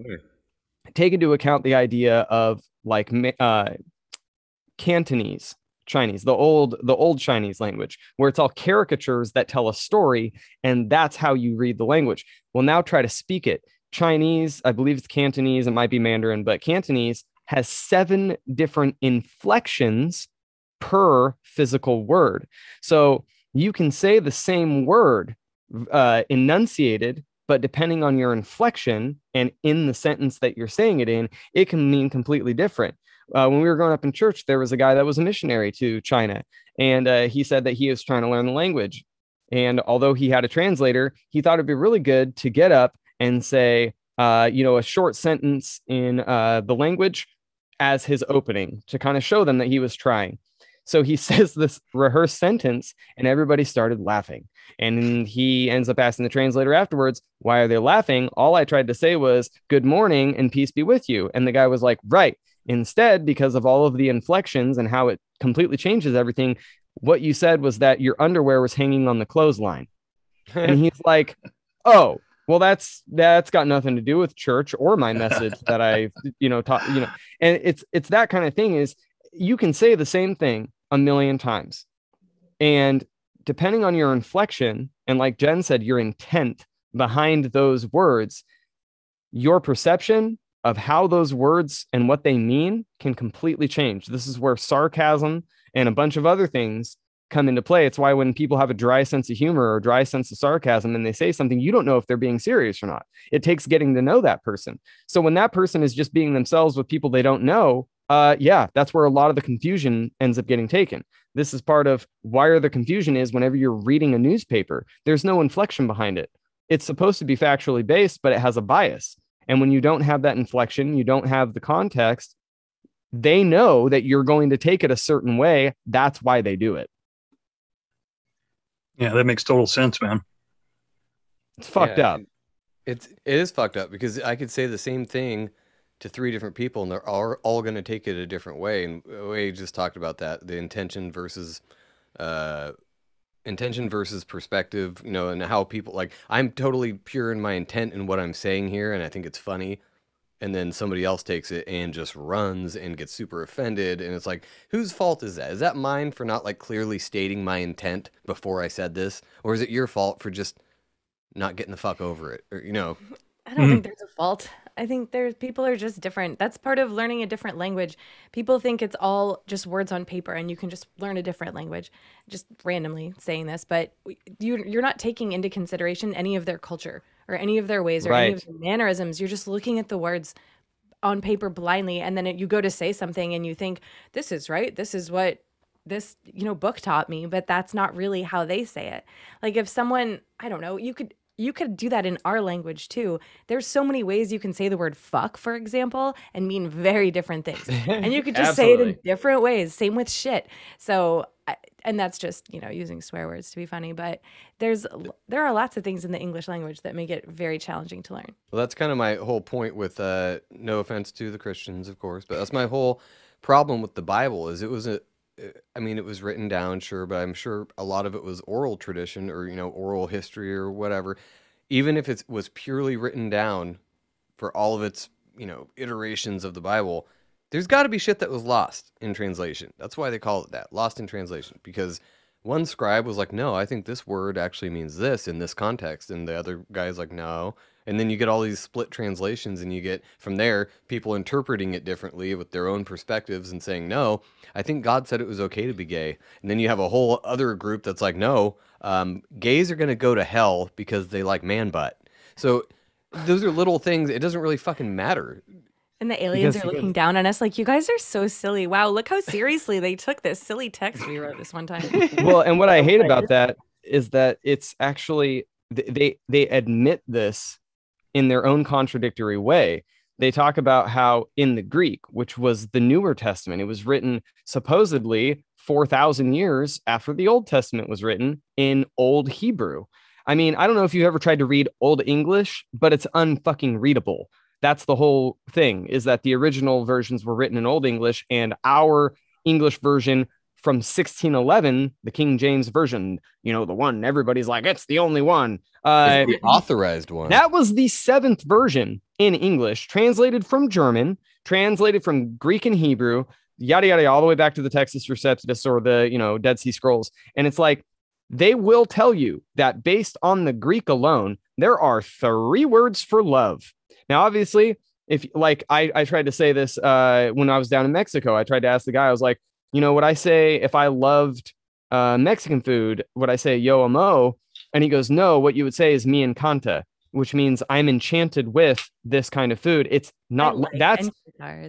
take into account the idea of like uh, Cantonese Chinese, the old the old Chinese language, where it's all caricatures that tell a story, and that's how you read the language. Well, now try to speak it. Chinese, I believe it's Cantonese, it might be Mandarin, but Cantonese has seven different inflections per physical word. So you can say the same word uh, enunciated, but depending on your inflection and in the sentence that you're saying it in, it can mean completely different. Uh, when we were growing up in church, there was a guy that was a missionary to China, and uh, he said that he was trying to learn the language. And although he had a translator, he thought it'd be really good to get up and say, uh, you know, a short sentence in uh, the language as his opening to kind of show them that he was trying. So he says this rehearsed sentence, and everybody started laughing. And he ends up asking the translator afterwards, Why are they laughing? All I tried to say was, Good morning and peace be with you. And the guy was like, Right. Instead, because of all of the inflections and how it completely changes everything, what you said was that your underwear was hanging on the clothesline. and he's like, Oh, well, that's that's got nothing to do with church or my message that I, you know, taught, you know, and it's it's that kind of thing is you can say the same thing a million times. And depending on your inflection, and like Jen said, your intent behind those words, your perception of how those words and what they mean can completely change. This is where sarcasm and a bunch of other things come into play. It's why when people have a dry sense of humor or dry sense of sarcasm and they say something, you don't know if they're being serious or not. It takes getting to know that person. So when that person is just being themselves with people they don't know, uh, yeah, that's where a lot of the confusion ends up getting taken. This is part of why the confusion is whenever you're reading a newspaper, there's no inflection behind it. It's supposed to be factually based, but it has a bias. And when you don't have that inflection, you don't have the context, they know that you're going to take it a certain way. That's why they do it. Yeah, that makes total sense, man. It's fucked Yeah, up. It's it is fucked up because I could say the same thing to three different people and they're all, all going to take it a different way. And we just talked about that the intention versus uh, intention versus perspective, you know, and how people like I'm totally pure in my intent in what I'm saying here, and I think it's funny. And then somebody else takes it and just runs and gets super offended. And it's like, whose fault is that? Is that mine for not like clearly stating my intent before I said this? Or is it your fault for just not getting the fuck over it? Or, you know, I don't think there's a fault. I think there's people are just different. That's part of learning a different language. People think it's all just words on paper and you can just learn a different language. Just randomly saying this, but you you're not taking into consideration any of their culture or any of their ways or any of their mannerisms. You're just looking at the words on paper blindly and then you go to say something and you think this is right. This is what this you know book taught me but that's not really how they say it like if someone i don't know you could you could do that in our language too. There's so many ways you can say the word fuck, for example, and mean very different things. And you could just say it in Absolutely. different ways. Same with shit. So, I- and that's just you know using swear words to be funny. But there's l- there are lots of things in the English language that make it very challenging to learn. Well, that's kind of my whole point with uh no offense to the Christians, of course, but that's my whole problem with the Bible is it was a Uh, I mean, it was written down, sure, but I'm sure a lot of it was oral tradition or, you know, oral history or whatever. Even if it was purely written down for all of its, you know, iterations of the Bible, there's got to be shit that was lost in translation. That's why they call it that, lost in translation, because one scribe was like, "No, I think this word actually means this in this context," and the other guy's like, "No." And then you get all these split translations, and you get from there people interpreting it differently with their own perspectives and saying, "No, I think God said it was okay to be gay." And then you have a whole other group that's like, "No, um, gays are going to go to hell because they like man butt." So those are little things. It doesn't really fucking matter. And the aliens Because- are looking down on us like, you guys are so silly. Wow, look how seriously they took this silly text we wrote this one time. well, and what I hate about that is that it's actually they they admit this in their own contradictory way. They talk about how in the Greek, which was the newer testament, it was written supposedly 4,000 years after the Old Testament was written in Old Hebrew. I mean, I don't know if you've ever tried to read Old English, but it's unfucking readable. That's the whole thing is that the original versions were written in Old English and our English version from 1611, the King James version, you know, the one everybody's like, it's the only one. Uh, It's the authorized one. that was the seventh version in English, translated from German, translated from Greek and Hebrew, yada yada, all the way back to the Textus Receptus or the you know Dead Sea Scrolls. And it's like they will tell you that based on the Greek alone, there are three words for love. Now, obviously, if like I, I tried to say this uh, when I was down in Mexico, I tried to ask the guy, I was like, you know, would I say if I loved uh, Mexican food, would I say yo amo? And he goes, no, what you would say is me encanta, which means I'm enchanted with this kind of food. It's not like that's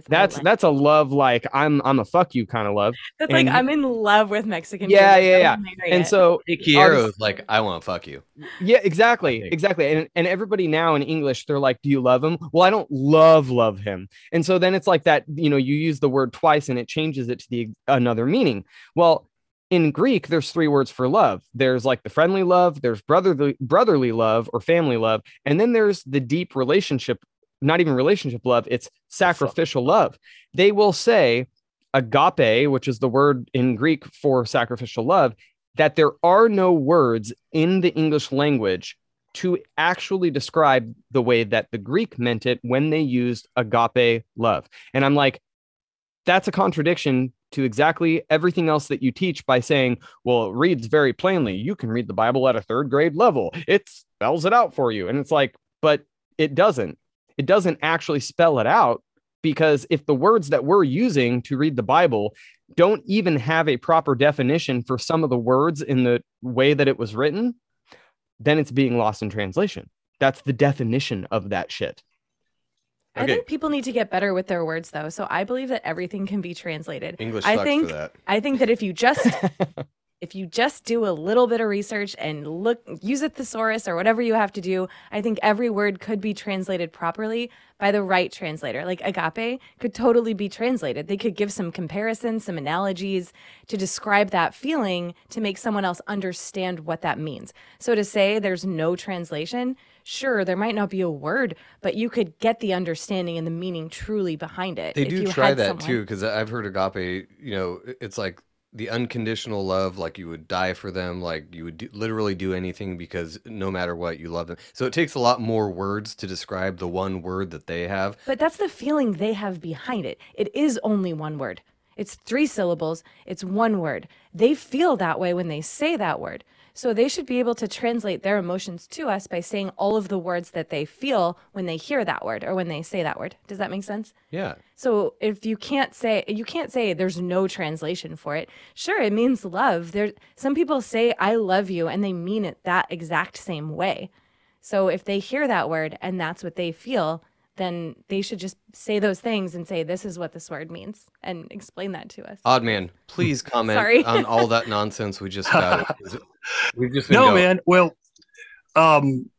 that's like- that's a love like I'm I'm a fuck you kind of love. that's like I'm in love with Mexican. Yeah, food. yeah, I yeah. And it. so Quiero like, I want to fuck you. Yeah, exactly, exactly. And and everybody now in English, they're like, "Do you love him?" Well, I don't love love him. And so then it's like that. You know, you use the word twice, and it changes it to the another meaning. Well, in Greek, there's three words for love. There's like the friendly love, there's brotherly brotherly love or family love, and then there's the deep relationship. Not even relationship love; it's sacrificial love. They will say agape, which is the word in Greek for sacrificial love, that there are no words in the English language to actually describe the way that the Greek meant it when they used agape love. And I'm like, that's a contradiction to exactly everything else that you teach by saying, well, it reads very plainly. You can read the Bible at a third grade level, it spells it out for you. And it's like, but it doesn't. It doesn't actually spell it out because if the words that we're using to read the Bible don't even have a proper definition for some of the words in the way that it was written, then it's being lost in translation. That's the definition of that shit. I think people need to get better with their words, though. So I believe that everything can be translated. English I sucks think for that. I think that if you just if you just do a little bit of research and look use a thesaurus or whatever you have to do, I think every word could be translated properly by the right translator. Like agape could totally be translated. They could give some comparisons, some analogies to describe that feeling to make someone else understand what that means. So to say there's no translation, sure, there might not be a word, but you could get the understanding and the meaning truly behind it. They do try that someone- too, because I've heard agape. You know, it's like the unconditional love, like you would die for them, like you would do, literally do anything because no matter what, you love them. So it takes a lot more words to describe the one word that they have. But that's the feeling they have behind it. It is only one word. It's three syllables, it's one word. They feel that way when they say that word. So they should be able to translate their emotions to us by saying all of the words that they feel when they hear that word or when they say that word. Does that make sense? Yeah. So if you can't say you can't say there's no translation for it. Sure, it means love. There some people say I love you and they mean it that exact same way. So if they hear that word and that's what they feel, then they should just say those things and say this is what this word means and explain that to us. Odd man, please comment on all that nonsense we just got. We've just No, going- man. Well, um,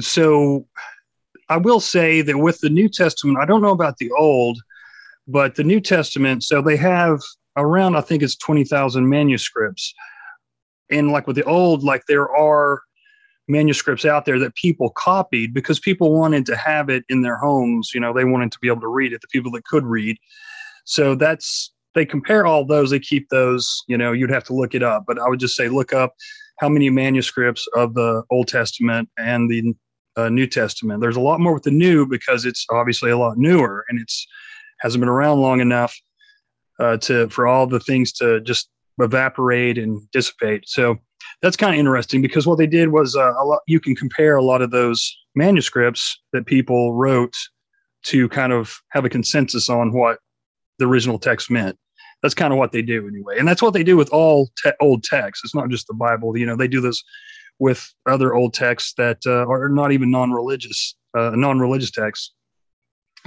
so I will say that with the New Testament, I don't know about the Old, but the New Testament, so they have around, I think it's 20,000 manuscripts. And like with the Old, like there are manuscripts out there that people copied because people wanted to have it in their homes. You know, they wanted to be able to read it, the people that could read. So that's, they compare all those, they keep those, you know, you'd have to look it up. But I would just say, look up how many manuscripts of the Old Testament and the uh, New Testament. There's a lot more with the New because it's obviously a lot newer and it's hasn't been around long enough uh, to for all the things to just evaporate and dissipate. So that's kind of interesting because what they did was uh, a lot. You can compare a lot of those manuscripts that people wrote to kind of have a consensus on what the original text meant. That's kind of what they do anyway, and that's what they do with all te- old texts. It's not just the Bible. You know, they do this with other old texts that uh, are not even non-religious, uh, non-religious texts.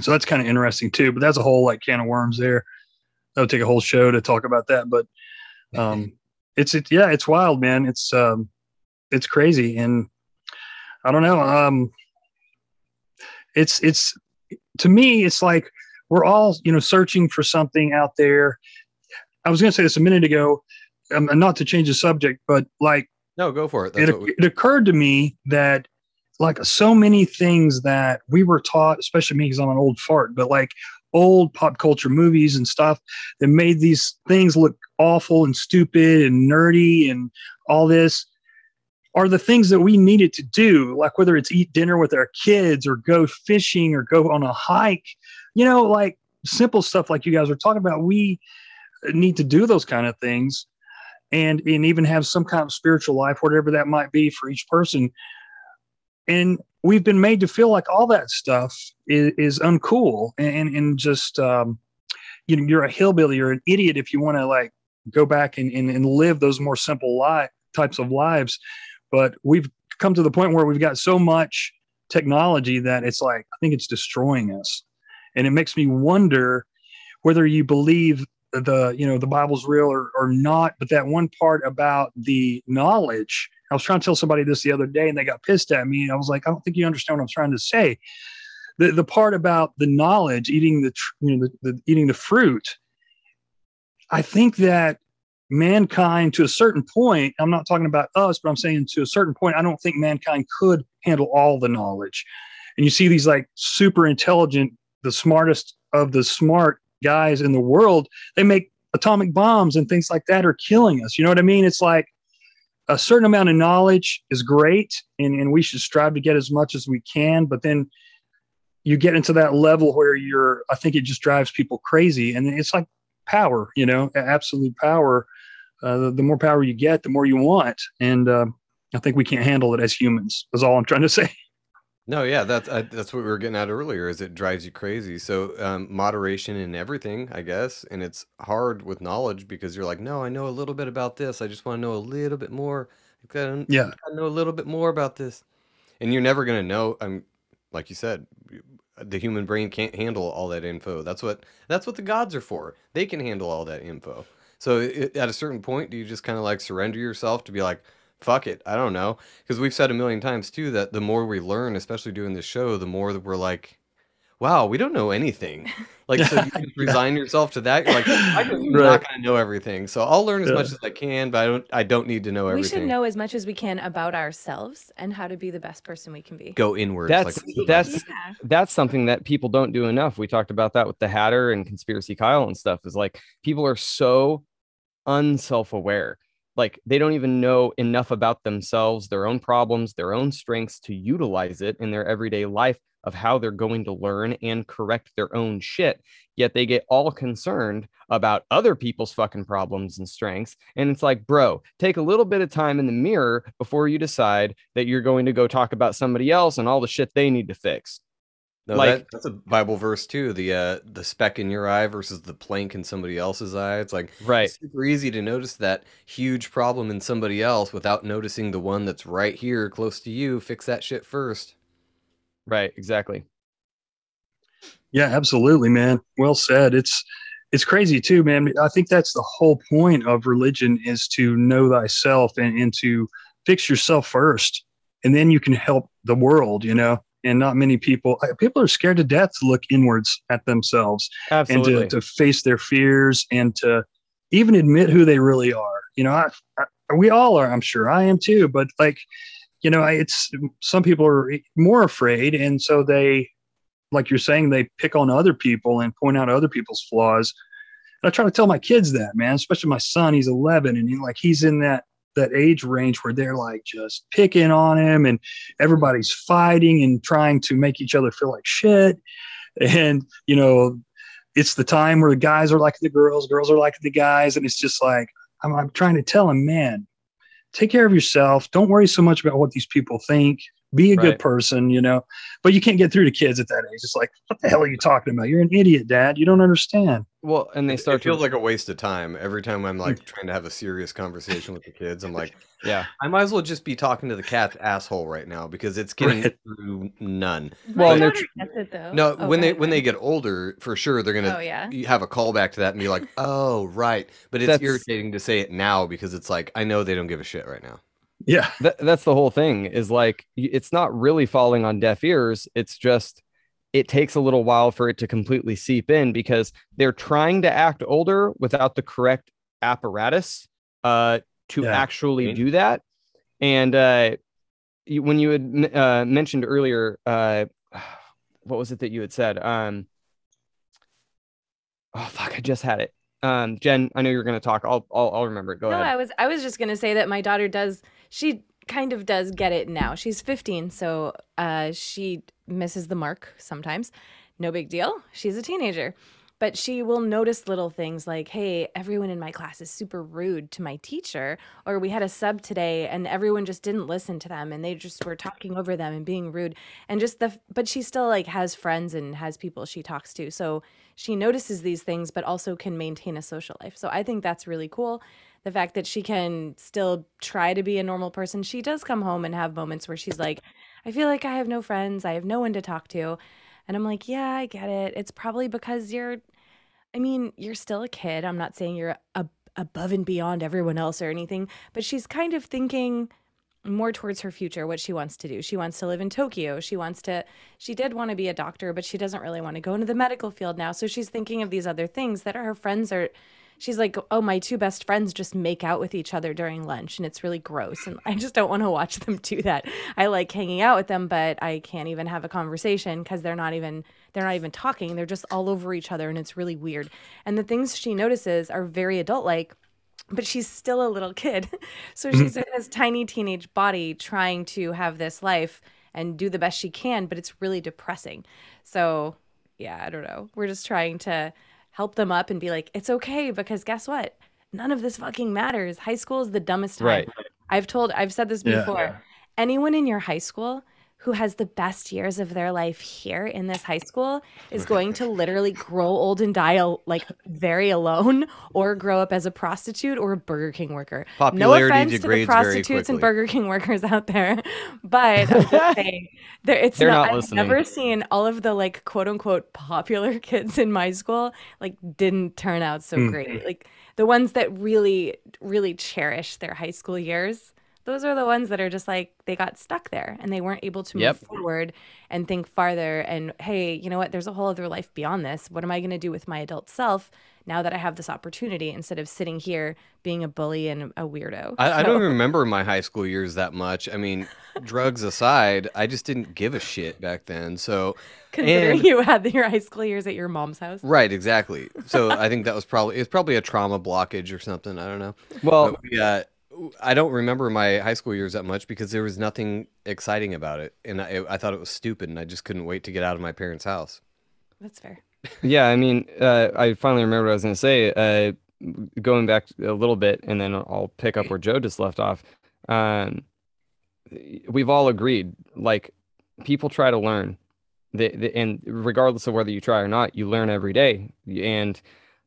So that's kind of interesting too. But that's a whole like can of worms there. That would take a whole show to talk about that. But um, it's it yeah, it's wild, man. It's um, it's crazy, and I don't know. Um, it's it's to me, it's like we're all you know searching for something out there. I was going to say this a minute ago, um, not to change the subject, but like No, go for it. It, we, it occurred to me that like so many things that we were taught, especially me because I'm an old fart, but like old pop culture movies and stuff that made these things look awful and stupid and nerdy and all this are the things that we needed to do, like whether it's eat dinner with our kids or go fishing or go on a hike, you know, like simple stuff like you guys were talking about. We need to do those kind of things and and even have some kind of spiritual life, whatever that might be for each person. And we've been made to feel like all that stuff is, is uncool and and just um, you know you're a hillbilly, you're an idiot if you want to like go back and, and, and live those more simple life types of lives. But we've come to the point where we've got so much technology that it's like I think it's destroying us, and it makes me wonder whether you believe the you know the Bible's real or, or not. But that one part about the knowledge, I was trying to tell somebody this the other day, and they got pissed at me. I was like, I don't think you understand what I'm trying to say. The the part about the knowledge, eating the you know the, the eating the fruit. I think that mankind to a certain point i'm not talking about us but i'm saying to a certain point i don't think mankind could handle all the knowledge and you see these like super intelligent the smartest of the smart guys in the world they make atomic bombs and things like that are killing us you know what i mean it's like a certain amount of knowledge is great and, and we should strive to get as much as we can but then you get into that level where you're i think it just drives people crazy and it's like power you know absolute power uh, the, the more power you get, the more you want. And uh, I think we can't handle it as humans. Is all I'm trying to say. No, yeah, that's I, that's what we were getting at earlier. Is it drives you crazy? So um, moderation in everything, I guess, and it's hard with knowledge because you're like, no, I know a little bit about this. I just want to know a little bit more. I gotta, Yeah. I know a little bit more about this, and you're never gonna know. I'm like you said, the human brain can't handle all that info. That's what that's what the gods are for. They can handle all that info. So it, at a certain point, do you just kind of like surrender yourself to be like, fuck it, I don't know? Because we've said a million times too that the more we learn, especially doing this show, the more that we're like, wow, we don't know anything. Like, so you just resign yourself to that. You're like, I'm just not going to know everything. So I'll learn as Yeah. much as I can, but I don't. I don't need to know everything. We should know as much as we can about ourselves and how to be the best person we can be. Go inward. That's like that's Yeah. that's something that people don't do enough. We talked about that with the Hatter and Conspiracy Kyle and stuff. Is like people are so unself-aware. Like they don't even know enough about themselves, their own problems, their own strengths to utilize it in their everyday life of how they're going to learn and correct their own shit. Yet they get all concerned about other people's fucking problems and strengths. And it's like, bro, take a little bit of time in the mirror before you decide that you're going to go talk about somebody else and all the shit they need to fix. No, Like- that, that's a Bible verse too. The uh, the speck in your eye versus the plank in somebody else's eye. It's like Right. it's super easy to notice that huge problem in somebody else without noticing the one that's right here close to you. Fix that shit first. Right. Exactly. Yeah, absolutely, man. Well said. It's it's crazy too, man. I think that's the whole point of religion is to know thyself and, and to fix yourself first. and then you can help the world, you know. And not many people people are scared to death to look inwards at themselves Absolutely. and to, to face their fears and to even admit who they really are. You know, I, I, we all are. I'm sure I am too. But like, you know, I- it's some people are more afraid, and so they, like you're saying, they pick on other people and point out other people's flaws. And I try to tell my kids that, man, especially my son. He's 11, and he, like he's in that that age range where they're like just picking on him, and everybody's fighting and trying to make each other feel like shit. And you know, it's the time where the guys are like the girls, girls are like the guys, and it's just like I'm, I'm trying to tell him, man, take care of yourself. Don't worry so much about what these people think. Be a Right. good person, you know. But you can't get through to kids at that age. It's like, what the hell are you talking about? You're an idiot, Dad. You don't understand. well, and they start it feels to like a waste of time every time I'm like mm. trying to have a serious conversation with the kids. I'm like, yeah. I might as well just be talking to the cat's asshole right now because it's getting Right. through none. Well, and they're gets it though. No, Oh, when they ahead, when they get older, for sure they're gonna Oh yeah. you have a callback to that and be like, oh right. But it's That's- irritating to say it now because it's like I know they don't give a shit right now. Yeah. That, that's the whole thing is like it's not really falling on deaf ears. It's just it takes a little while for it to completely seep in because they're trying to act older without the correct apparatus uh, to Yeah. actually Okay. do that. And uh, you, when you had uh, mentioned earlier, uh, what was it that you had said? Um, oh fuck, I just had it. Um, Jen, I know you're going to talk. I'll, I'll I'll remember it. Go no, ahead. I was I was just gonna say that my daughter does. She kind of does get it now. She's 15, so uh, she misses the mark sometimes. No big deal. She's a teenager, but she will notice little things like, "Hey, everyone in my class is super rude to my teacher," or "We had a sub today and everyone just didn't listen to them and they just were talking over them and being rude." And just the but she still like has friends and has people she talks to. So she notices these things but also can maintain a social life. So I think that's really cool the fact that she can still try to be a normal person. She does come home and have moments where she's like, I feel like I have no friends. I have no one to talk to. And I'm like, yeah, I get it. It's probably because you're, I mean, you're still a kid. I'm not saying you're above and beyond everyone else or anything, but she's kind of thinking more towards her future, what she wants to do. She wants to live in Tokyo. She wants to, she did want to be a doctor, but she doesn't really want to go into the medical field now. So she's thinking of these other things that her friends are, she's like, oh, my two best friends just make out with each other during lunch and it's really gross. And I just don't want to watch them do that. I like hanging out with them, but I can't even have a conversation because they're not even, they're not even talking. They're just all over each other and it's really weird. And the things she notices are very adult like but she's still a little kid. So mm-hmm. she's in this tiny teenage body trying to have this life and do the best she can, but it's really depressing. So, yeah, I don't know. We're just trying to help them up and be like, it's okay because guess what? None of this fucking matters. High school is the dumbest time. Right. I've told, I've said this Yeah. before. Anyone in your high school who has the best years of their life here in this high school is going to literally grow old and die like very alone or grow up as a prostitute or a Burger King worker. no offense to the prostitutes and. Burger King workers out there, but I'm just saying, there, it's not, not I've listening. never seen all of the like quote unquote popular kids in my school like didn't turn out so Hmm. great. Like the ones that really, really cherish their high school years. Those are the ones that are just like they got stuck there and they weren't able to Yep. move forward and think farther. And hey, you know what? There's a whole other life beyond this. What am I going to do with my adult self now that I have this opportunity instead of sitting here being a bully and a weirdo? I, I don't remember my high school years that much. I mean, drugs aside, I just didn't give a shit back then. So considering and- you had your high school years at your mom's house. right, exactly. So I think that was probably it's probably a trauma blockage or something. I don't know. well, But we, uh, I don't remember my high school years that much because there was nothing exciting about it, and I, I thought it was stupid, and I just couldn't wait to get out of my parents' house. That's fair. Yeah, I mean, uh, I finally remember what I was going to say. Uh, going back a little bit, and then I'll pick up where Joe just left off. Um, we've all agreed, like, people try to learn, the, the, and regardless of whether you try or not, you learn every day. And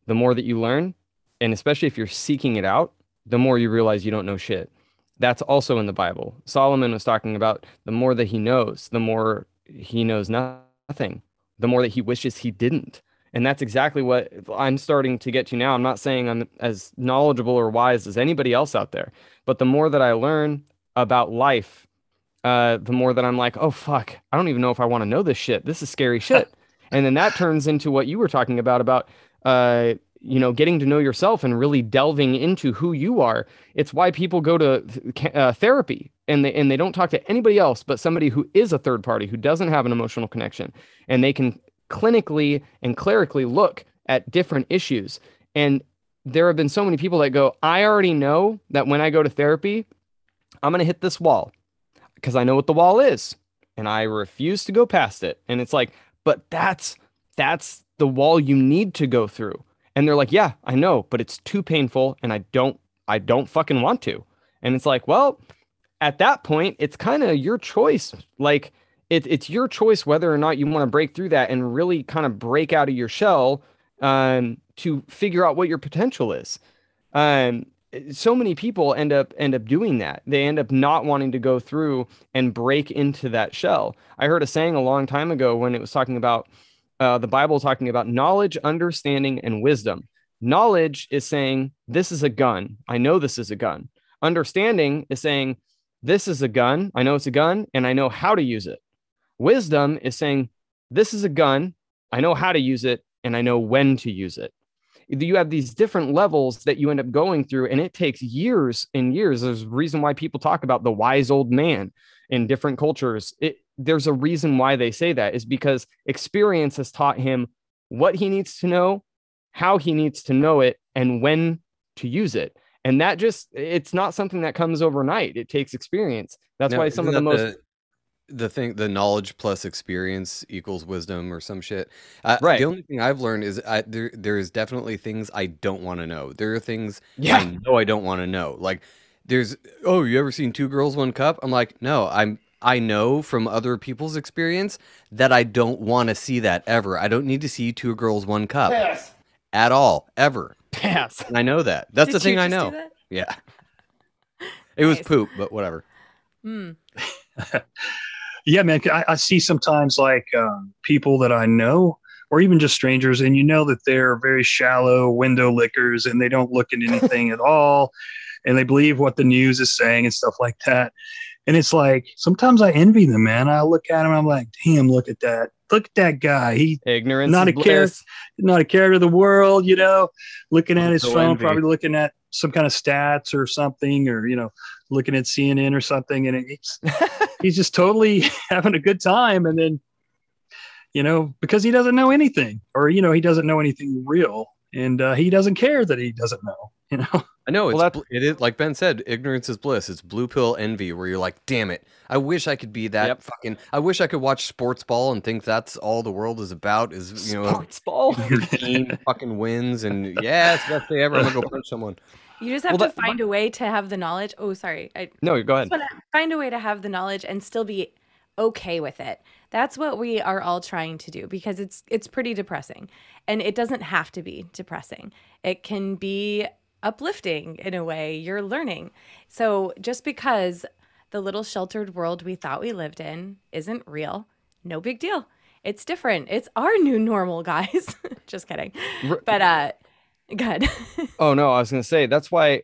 the more that you learn, and especially if you're seeking it out, the more you realize you don't know shit. That's also in the Bible. Solomon was talking about the more that he knows, the more he knows nothing, the more that he wishes he didn't. And that's exactly what I'm starting to get to now. I'm not saying I'm as knowledgeable or wise as anybody else out there, but the more that I learn about life, uh, the more that I'm like, oh fuck, I don't even know if I want to know this shit. This is scary shit. and then that turns into what you were talking about about uh, you know getting to know yourself and really delving into who you are. It's why people go to uh, therapy and they and they don't talk to anybody else but somebody who is a third party who doesn't have an emotional connection, and they can clinically and clerically look at different issues. And there have been so many people that go, I already know that when I go to therapy, I'm going to hit this wall because I know what the wall is and I refuse to go past it. And it's like, but that's that's the wall you need to go through. And they're like, yeah, I know, but it's too painful and I don't I don't fucking want to. And it's like, well, at that point, it's kind of your choice. Like it, it's your choice whether or not you want to break through that and really kind of break out of your shell um, to figure out what your potential is. Um, so many people end up end up doing that. They end up not wanting to go through and break into that shell. I heard a saying a long time ago when it was talking about uh, the Bible talking about knowledge, understanding, and wisdom. Knowledge is saying this is a gun. I know this is a gun. Understanding is saying this is a gun. I know it's a gun, and I know how to use it. Wisdom is saying this is a gun. I know how to use it, and I know when to use it you have these different levels that you end up going through and it takes years and years there's a reason why people talk about the wise old man in different cultures it, there's a reason why they say that is because experience has taught him what he needs to know how he needs to know it and when to use it and that just it's not something that comes overnight it takes experience that's Now, why some of the most that the thing the knowledge plus experience equals wisdom or some shit. Uh, Right. The only thing I've learned is I, there there is definitely things I don't want to know. There are things Yeah. I know I don't want to know. Like there's oh you ever seen two girls one cup? I'm like no I'm I know from other people's experience that I don't want to see that ever. I don't need to see two girls one cup at all ever. pass And I know that. That's the Did you thing I just do know. Yeah. It was poop, but whatever. Hmm. Yeah, man. I, I see sometimes like um, people that I know, or even just strangers, and you know that they're very shallow window lickers and they don't look at anything at all, and they believe what the news is saying and stuff like that. And it's like sometimes I envy them, man. I look at him, I'm like, damn, look at that. Look at that guy. He ignorance Not a care- not a care of the world, you know, looking at his So phone, envy. probably looking at some kind of stats or something, or you know, looking at CNN or something, and it's he's just totally having a good time, and then you know, because he doesn't know anything, or you know, he doesn't know anything real, and uh, he doesn't care that he doesn't know, you know. I know it's Well, that- it is like Ben said, ignorance is bliss. It's blue pill envy, where you're like, damn it, I wish I could be that Yep. fucking. I wish I could watch sports ball and think that's all the world is about. Is you know, Sports ball. your team fucking wins and yeah, it's the best day ever. I'm gonna go punch someone. You just have Well, to that- find a way to have the knowledge. Oh, sorry. I No, go ahead. just to find a way to have the knowledge and still be okay with it. That's what we are all trying to do because it's it's pretty depressing. And it doesn't have to be depressing. It can be uplifting in a way. You're learning. So just because the little sheltered world we thought we lived in isn't real, no big deal. It's different. It's our new normal, guys. just kidding. But uh good. Oh no, I was going to say that's why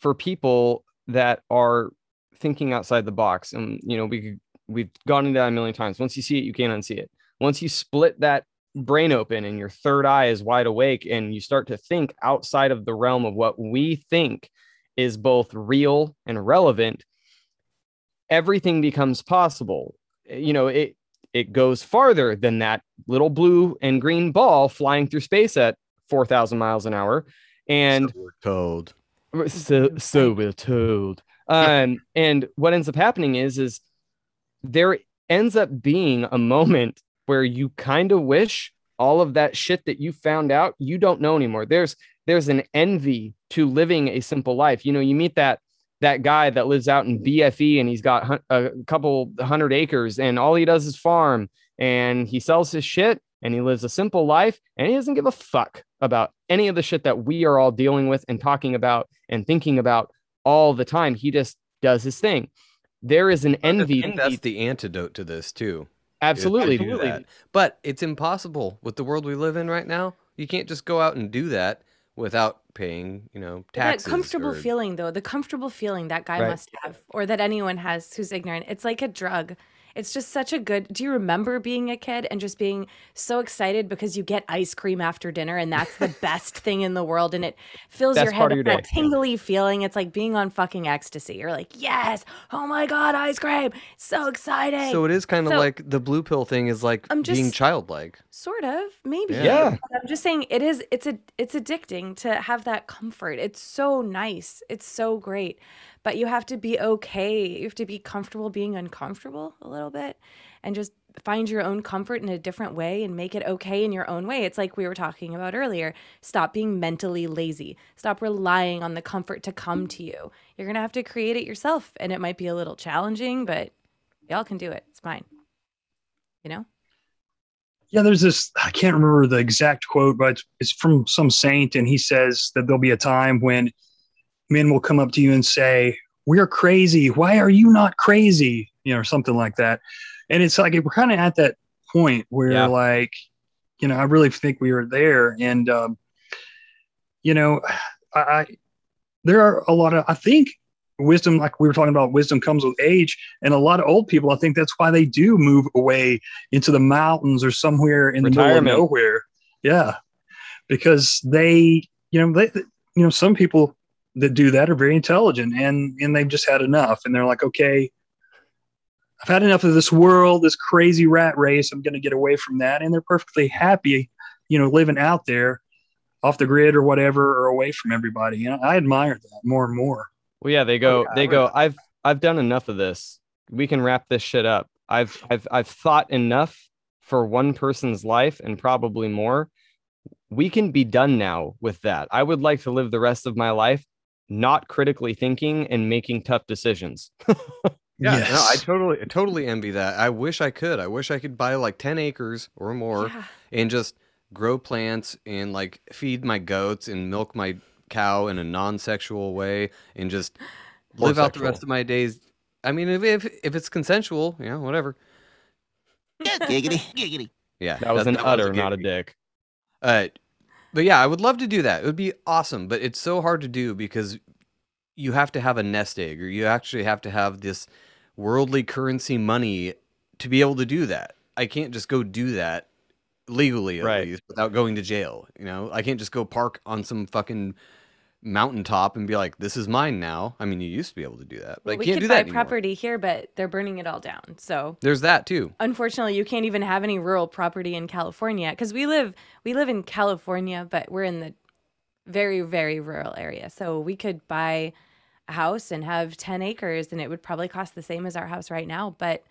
for people that are thinking outside the box, and you know, we could, we've gone into that a million times. Once you see it, you can't unsee it. Once you split that brain open and your third eye is wide awake, and you start to think outside of the realm of what we think is both real and relevant, everything becomes possible. You know, it it goes farther than that little blue and green ball flying through space at 4,000 miles an hour. And So we're told. so so we're told um and what ends up happening is is there ends up being a moment where you kind of wish all of that shit that you found out you don't know anymore there's there's an envy to living a simple life you know you meet that that guy that lives out in bfe and he's got a couple hundred acres and all he does is farm and he sells his shit and he lives a simple life and he doesn't give a fuck about any of the shit that we are all dealing with and talking about and thinking about all the time. He just does his thing. There is an I envy. think that's the antidote to this too. is absolutely. do that. But it's impossible with the world we live in right now. You can't just go out and do that without paying, you know, But taxes. that comfortable or- feeling though, the comfortable feeling that guy Right. must have or that anyone has who's ignorant. It's like a drug. It's just such a good. Do you remember being a kid and just being so excited because you get ice cream after dinner and that's the best thing in the world and it fills your head part of with your that day. tingly feeling. It's like being on fucking ecstasy. You're like, yes, oh my god, ice cream, so exciting. So it is kind of So- like the blue pill thing is like I'm being just- childlike. sort of maybe Yeah. Yeah. but i'm just saying it is it's a it's addicting to have that comfort it's so nice it's so great but you have to be okay. You have to be comfortable being uncomfortable a little bit and just find your own comfort in a different way and make it okay in your own way. It's like we were talking about earlier. Stop being mentally lazy. Stop relying on the comfort to come to you. You're gonna have to create it yourself and it might be a little challenging but y'all can do it. It's fine. You know? Yeah, there's this, I can't remember the exact quote, but it's from some saint. And he says that there'll be a time when men will come up to you and say, We're crazy. Why are you not crazy? You know, or something like that. And it's like, we're kind of at that point where, Yeah. like, you know, I really think we were there. And, um, you know, I, I, there are a lot of, I think, wisdom, like we were talking about, wisdom comes with age. And a lot of old people, I think that's why they do move away into the mountains or somewhere in the middle of nowhere. Yeah, because they, you know, they, you know, some people that do that are very intelligent and and they've just had enough, and they're like, okay, I've had enough of this world, this crazy rat race. I'm going to get away from that, and they're perfectly happy, you know, living out there, off the grid or whatever, or away from everybody. And I admire that more and more. Well, yeah, they oh, go. yeah, they go. that. I've I've done enough of this. We can wrap this shit up. I've I've I've thought enough for one person's life and probably more. We can be done now with that. I would like to live the rest of my life not critically thinking and making tough decisions. Yeah, no, I totally I totally envy that. I wish I could. I wish I could buy like 10 acres or more yeah. and just grow plants and like feed my goats and milk my cow in a non-sexual way and just Or live out the rest of my days. I mean, if if, if it's consensual, you know, whatever. giggity, giggity. Yeah, That was that- an that udder, a not a dick. Uh, but yeah, I would love to do that. It would be awesome, but it's so hard to do because you have to have a nest egg, or you actually have to have this worldly currency money to be able to do that. I can't just go do that legally at Right. least without going to jail. You know, I can't just go park on some fucking mountaintop and be like, "This is mine now." I mean, you used to be able to do that, but Well, we can't could do buy that anymore. property here, but they're burning it all down. So There's that too. unfortunately, you can't even have any rural property in California because we live we live in California, but we're in the very very rural area. So we could buy a house and have ten acres, and it would probably cost the same as our house right now. But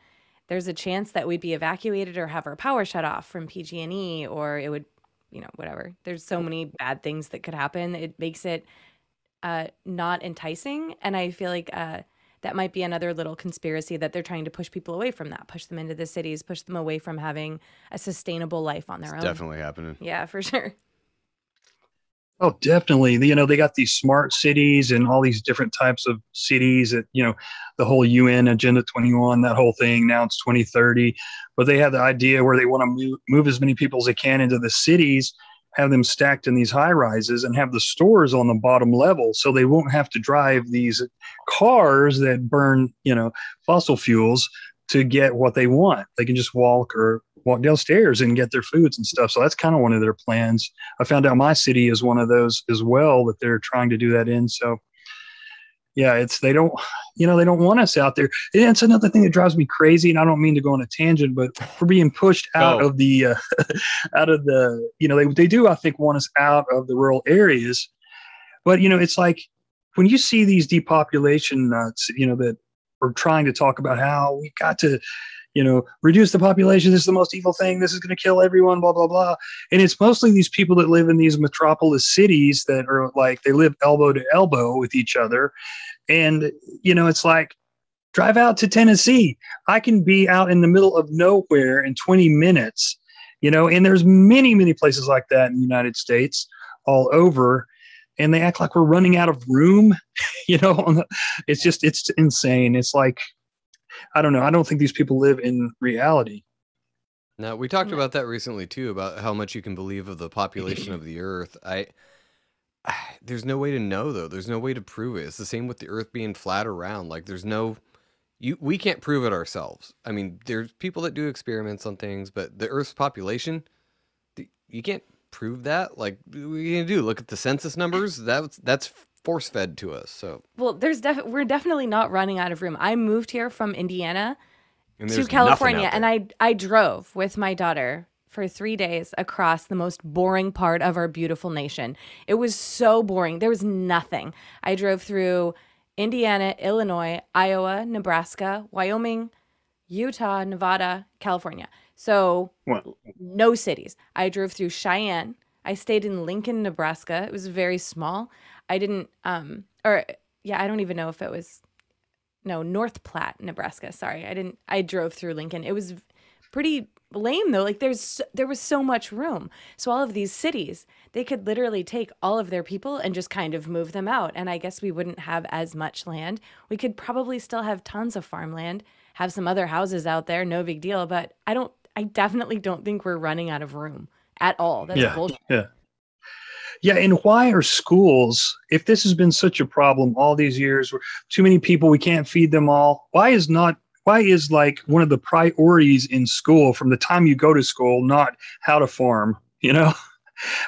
there's a chance that we'd be evacuated or have our power shut off from PG&E, or it would, you know, whatever. There's so many bad things that could happen. It makes it uh, not enticing, and I feel like. Uh, that might be another little conspiracy that they're trying to push people away from that, push them into the cities, push them away from having a sustainable life on their It's own. definitely happening. Yeah, for sure. Oh, definitely. You know, they got these smart cities and all these different types of cities that, you know, the whole UN Agenda 21, that whole thing. Now it's 2030. But they have the idea where they want to move, move as many people as they can into the cities, have them stacked in these high rises, and have the stores on the bottom level so they won't have to drive these cars that burn, you know, fossil fuels to get what they want. They can just walk or walk downstairs and get their foods and stuff. So that's kind of one of their plans. I found out my city is one of those as well that they're trying to do that in. So yeah, it's they don't, you know, they don't want us out there. And it's another thing that drives me crazy. And I don't mean to go on a tangent, but we're being pushed out Go. of the, uh, out of the, you know, they they do I think want us out of the rural areas, but you know, it's like when you see these depopulation nuts, you know, that are trying to talk about how we got to you know, reduce the population. This is the most evil thing. This is going to kill everyone, blah, blah, blah. And it's mostly these people that live in these metropolis cities that are like, they live elbow to elbow with each other. And, you know, it's like, drive out to Tennessee. I can be out in the middle of nowhere in 20 minutes, you know, and there's many, many places like that in the United States all over. And they act like we're running out of room, you know, it's just, it's insane. It's like, I don't know. I don't think these people live in reality. Now we talked about that recently too, about how much you can believe of the population of the Earth. I there's no way to know though. There's no way to prove it. It's the same with the Earth being flat or round. Like there's no, you we can't prove it ourselves. I mean, there's people that do experiments on things, but the Earth's population, the- you can't prove that. Like we can do? Look at the census numbers. That's that's force fed to us. So Well, there's def- we're definitely not running out of room. I moved here from Indiana and to California, and. I I drove with my daughter for three days across the most boring part of our beautiful nation. It was so boring. There was nothing. I drove through Indiana, Illinois, Iowa, Nebraska, Wyoming, Utah, Nevada, California. So Well, no cities. I drove through Cheyenne. I stayed in Lincoln, Nebraska. It was very small. I didn't um or yeah, I don't even know if it was no, North Platte, Nebraska. Sorry. I didn't I drove through Lincoln. It was pretty lame though. Like there's there was so much room. So all of these cities, they could literally take all of their people and just kind of move them out. And I guess we wouldn't have as much land. We could probably still have tons of farmland, have some other houses out there, no big deal, but I don't I definitely don't think we're running out of room at all. That's Yeah. bullshit. Yeah. Yeah, and why are schools, if this has been such a problem all these years, where too many people, we can't feed them all, why is not why is like one of the priorities in school from the time you go to school not how to farm, you know?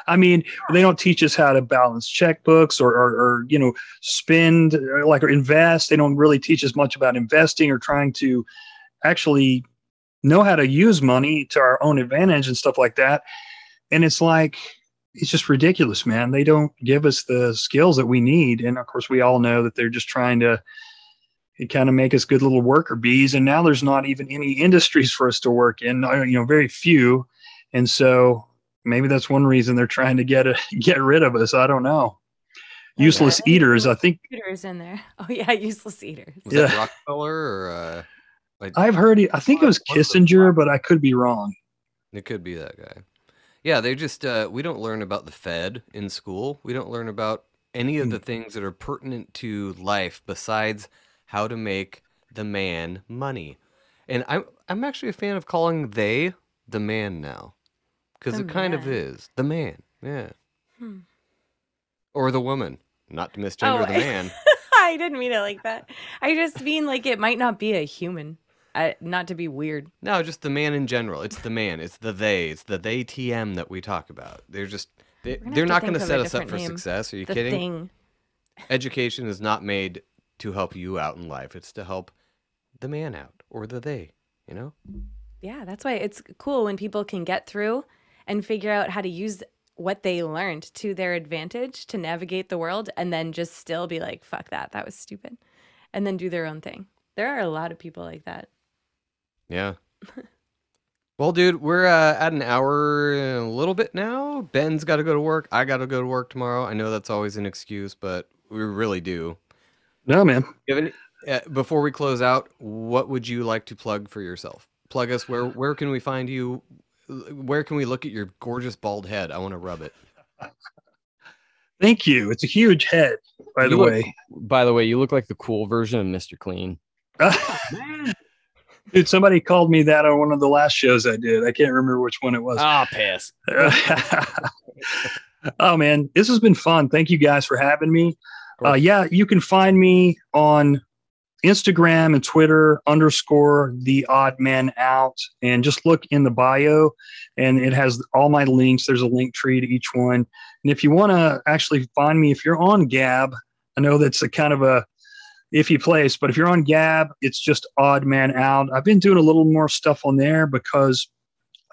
I mean, they don't teach us how to balance checkbooks or, or, or you know, spend or like or invest. They don't really teach us much about investing or trying to actually know how to use money to our own advantage and stuff like that. And it's like, it's just ridiculous, man. They don't give us the skills that we need. And of course, we all know that they're just trying to kind of make us good little worker bees. And now there's not even any industries for us to work in, uh, you know, very few. And so maybe that's one reason they're trying to get a, get rid of us. I don't know. Yeah, Useless yeah. eaters. I think Eaters in there. Oh yeah, useless eaters. Was that Yeah. Rockefeller or uh, like, I've heard it. I think it was One of the Kissinger, but I could be wrong. It could be that guy. Yeah, they just uh, we don't learn about the Fed in school. We don't learn about any of the things that are pertinent to life besides how to make the man money. And I'm I'm actually a fan of calling they the man now, because The it kind of man. is the man. Yeah, Hmm. or the woman. Not to misgender Oh, the man. I didn't mean it like that. I just mean like it might not be a human. I, not to be weird. No, just the man in general. It's the man. It's the they. It's the they TM that we talk about. They're just they, they're not going to think of a set us up for name. success. Are you the kidding? thing. Education is not made to help you out in life. It's to help the man out or the they. You know. Yeah, that's why it's cool when people can get through and figure out how to use what they learned to their advantage to navigate the world and then just still be like, fuck that, that was stupid. And then do their own thing. There are a lot of people like that. Yeah. well, dude, we're uh, at an hour and a little bit now. Ben's got to go to work. I got to go to work tomorrow. I know that's always an excuse, but we really do. No, man. You have any- uh, before we close out, what would you like to plug for yourself? Plug us. Where where can we find you? Where can we look at your gorgeous bald head? I want to rub it. Thank you. It's a huge head, by the look- way. By the way, you look like the cool version of Mr. Clean. Dude, somebody called me that on one of the last shows I did. I can't remember which one it was. Ah, piss. oh man, this has been fun. Thank you guys for having me. Uh, yeah, you can find me on Instagram and Twitter underscore the odd man out and just look in the bio and it has all my links. There's a link tree to each one. And if you want to actually find me, if you're on Gab, I know that's a kind of a iffy place, but if you're on Gab, it's just odd man out. I've been doing a little more stuff on there because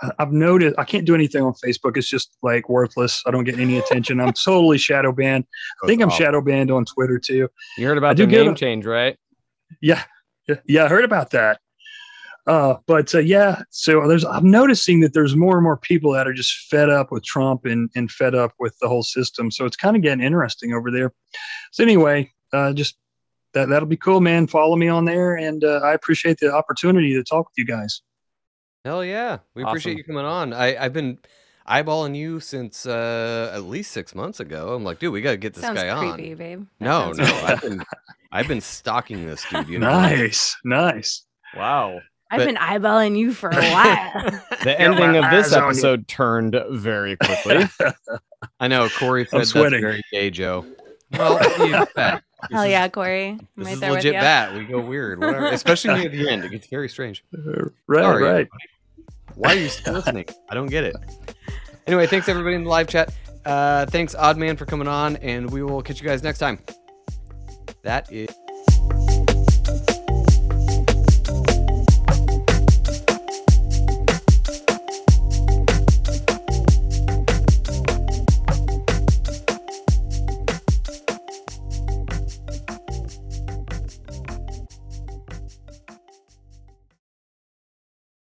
I- I've noticed I can't do anything on Facebook. It's just like worthless. I don't get any attention. I'm totally shadow banned. I think I'm shadow banned on Twitter too. You heard I about do the get name a- change, right? Yeah, yeah, yeah, I heard about that. Uh, but uh, yeah, so there's I'm noticing that there's more and more people that are just fed up with Trump and and fed up with the whole system. So it's kind of getting interesting over there. So anyway, uh, just that that'll be cool, man. Follow me on there, and uh, I appreciate the opportunity to talk with you guys. Hell yeah, we appreciate you coming on. I I've been eyeballing you since uh, at least six months ago. I'm like, dude, we got to get this Sounds guy creepy, on. babe. That No, no, creepy. I've been I've been stalking this dude. You know, Nice, nice. Wow. I've But- been eyeballing you for a while. The ending of this eyes on you. episode turned very quickly. I know Corey said that's sweating. very gay, Joe. Well, he's fat. This Hell is- yeah, Corey. I'm This right is there legit you. bat. We go weird, whatever. Especially near the end. It gets very strange. right, Sorry, right. everybody. Why are you still listening? I don't get it. Anyway, thanks everybody in the live chat. Uh, thanks Oddman for coming on, and we will catch you guys next time. That is.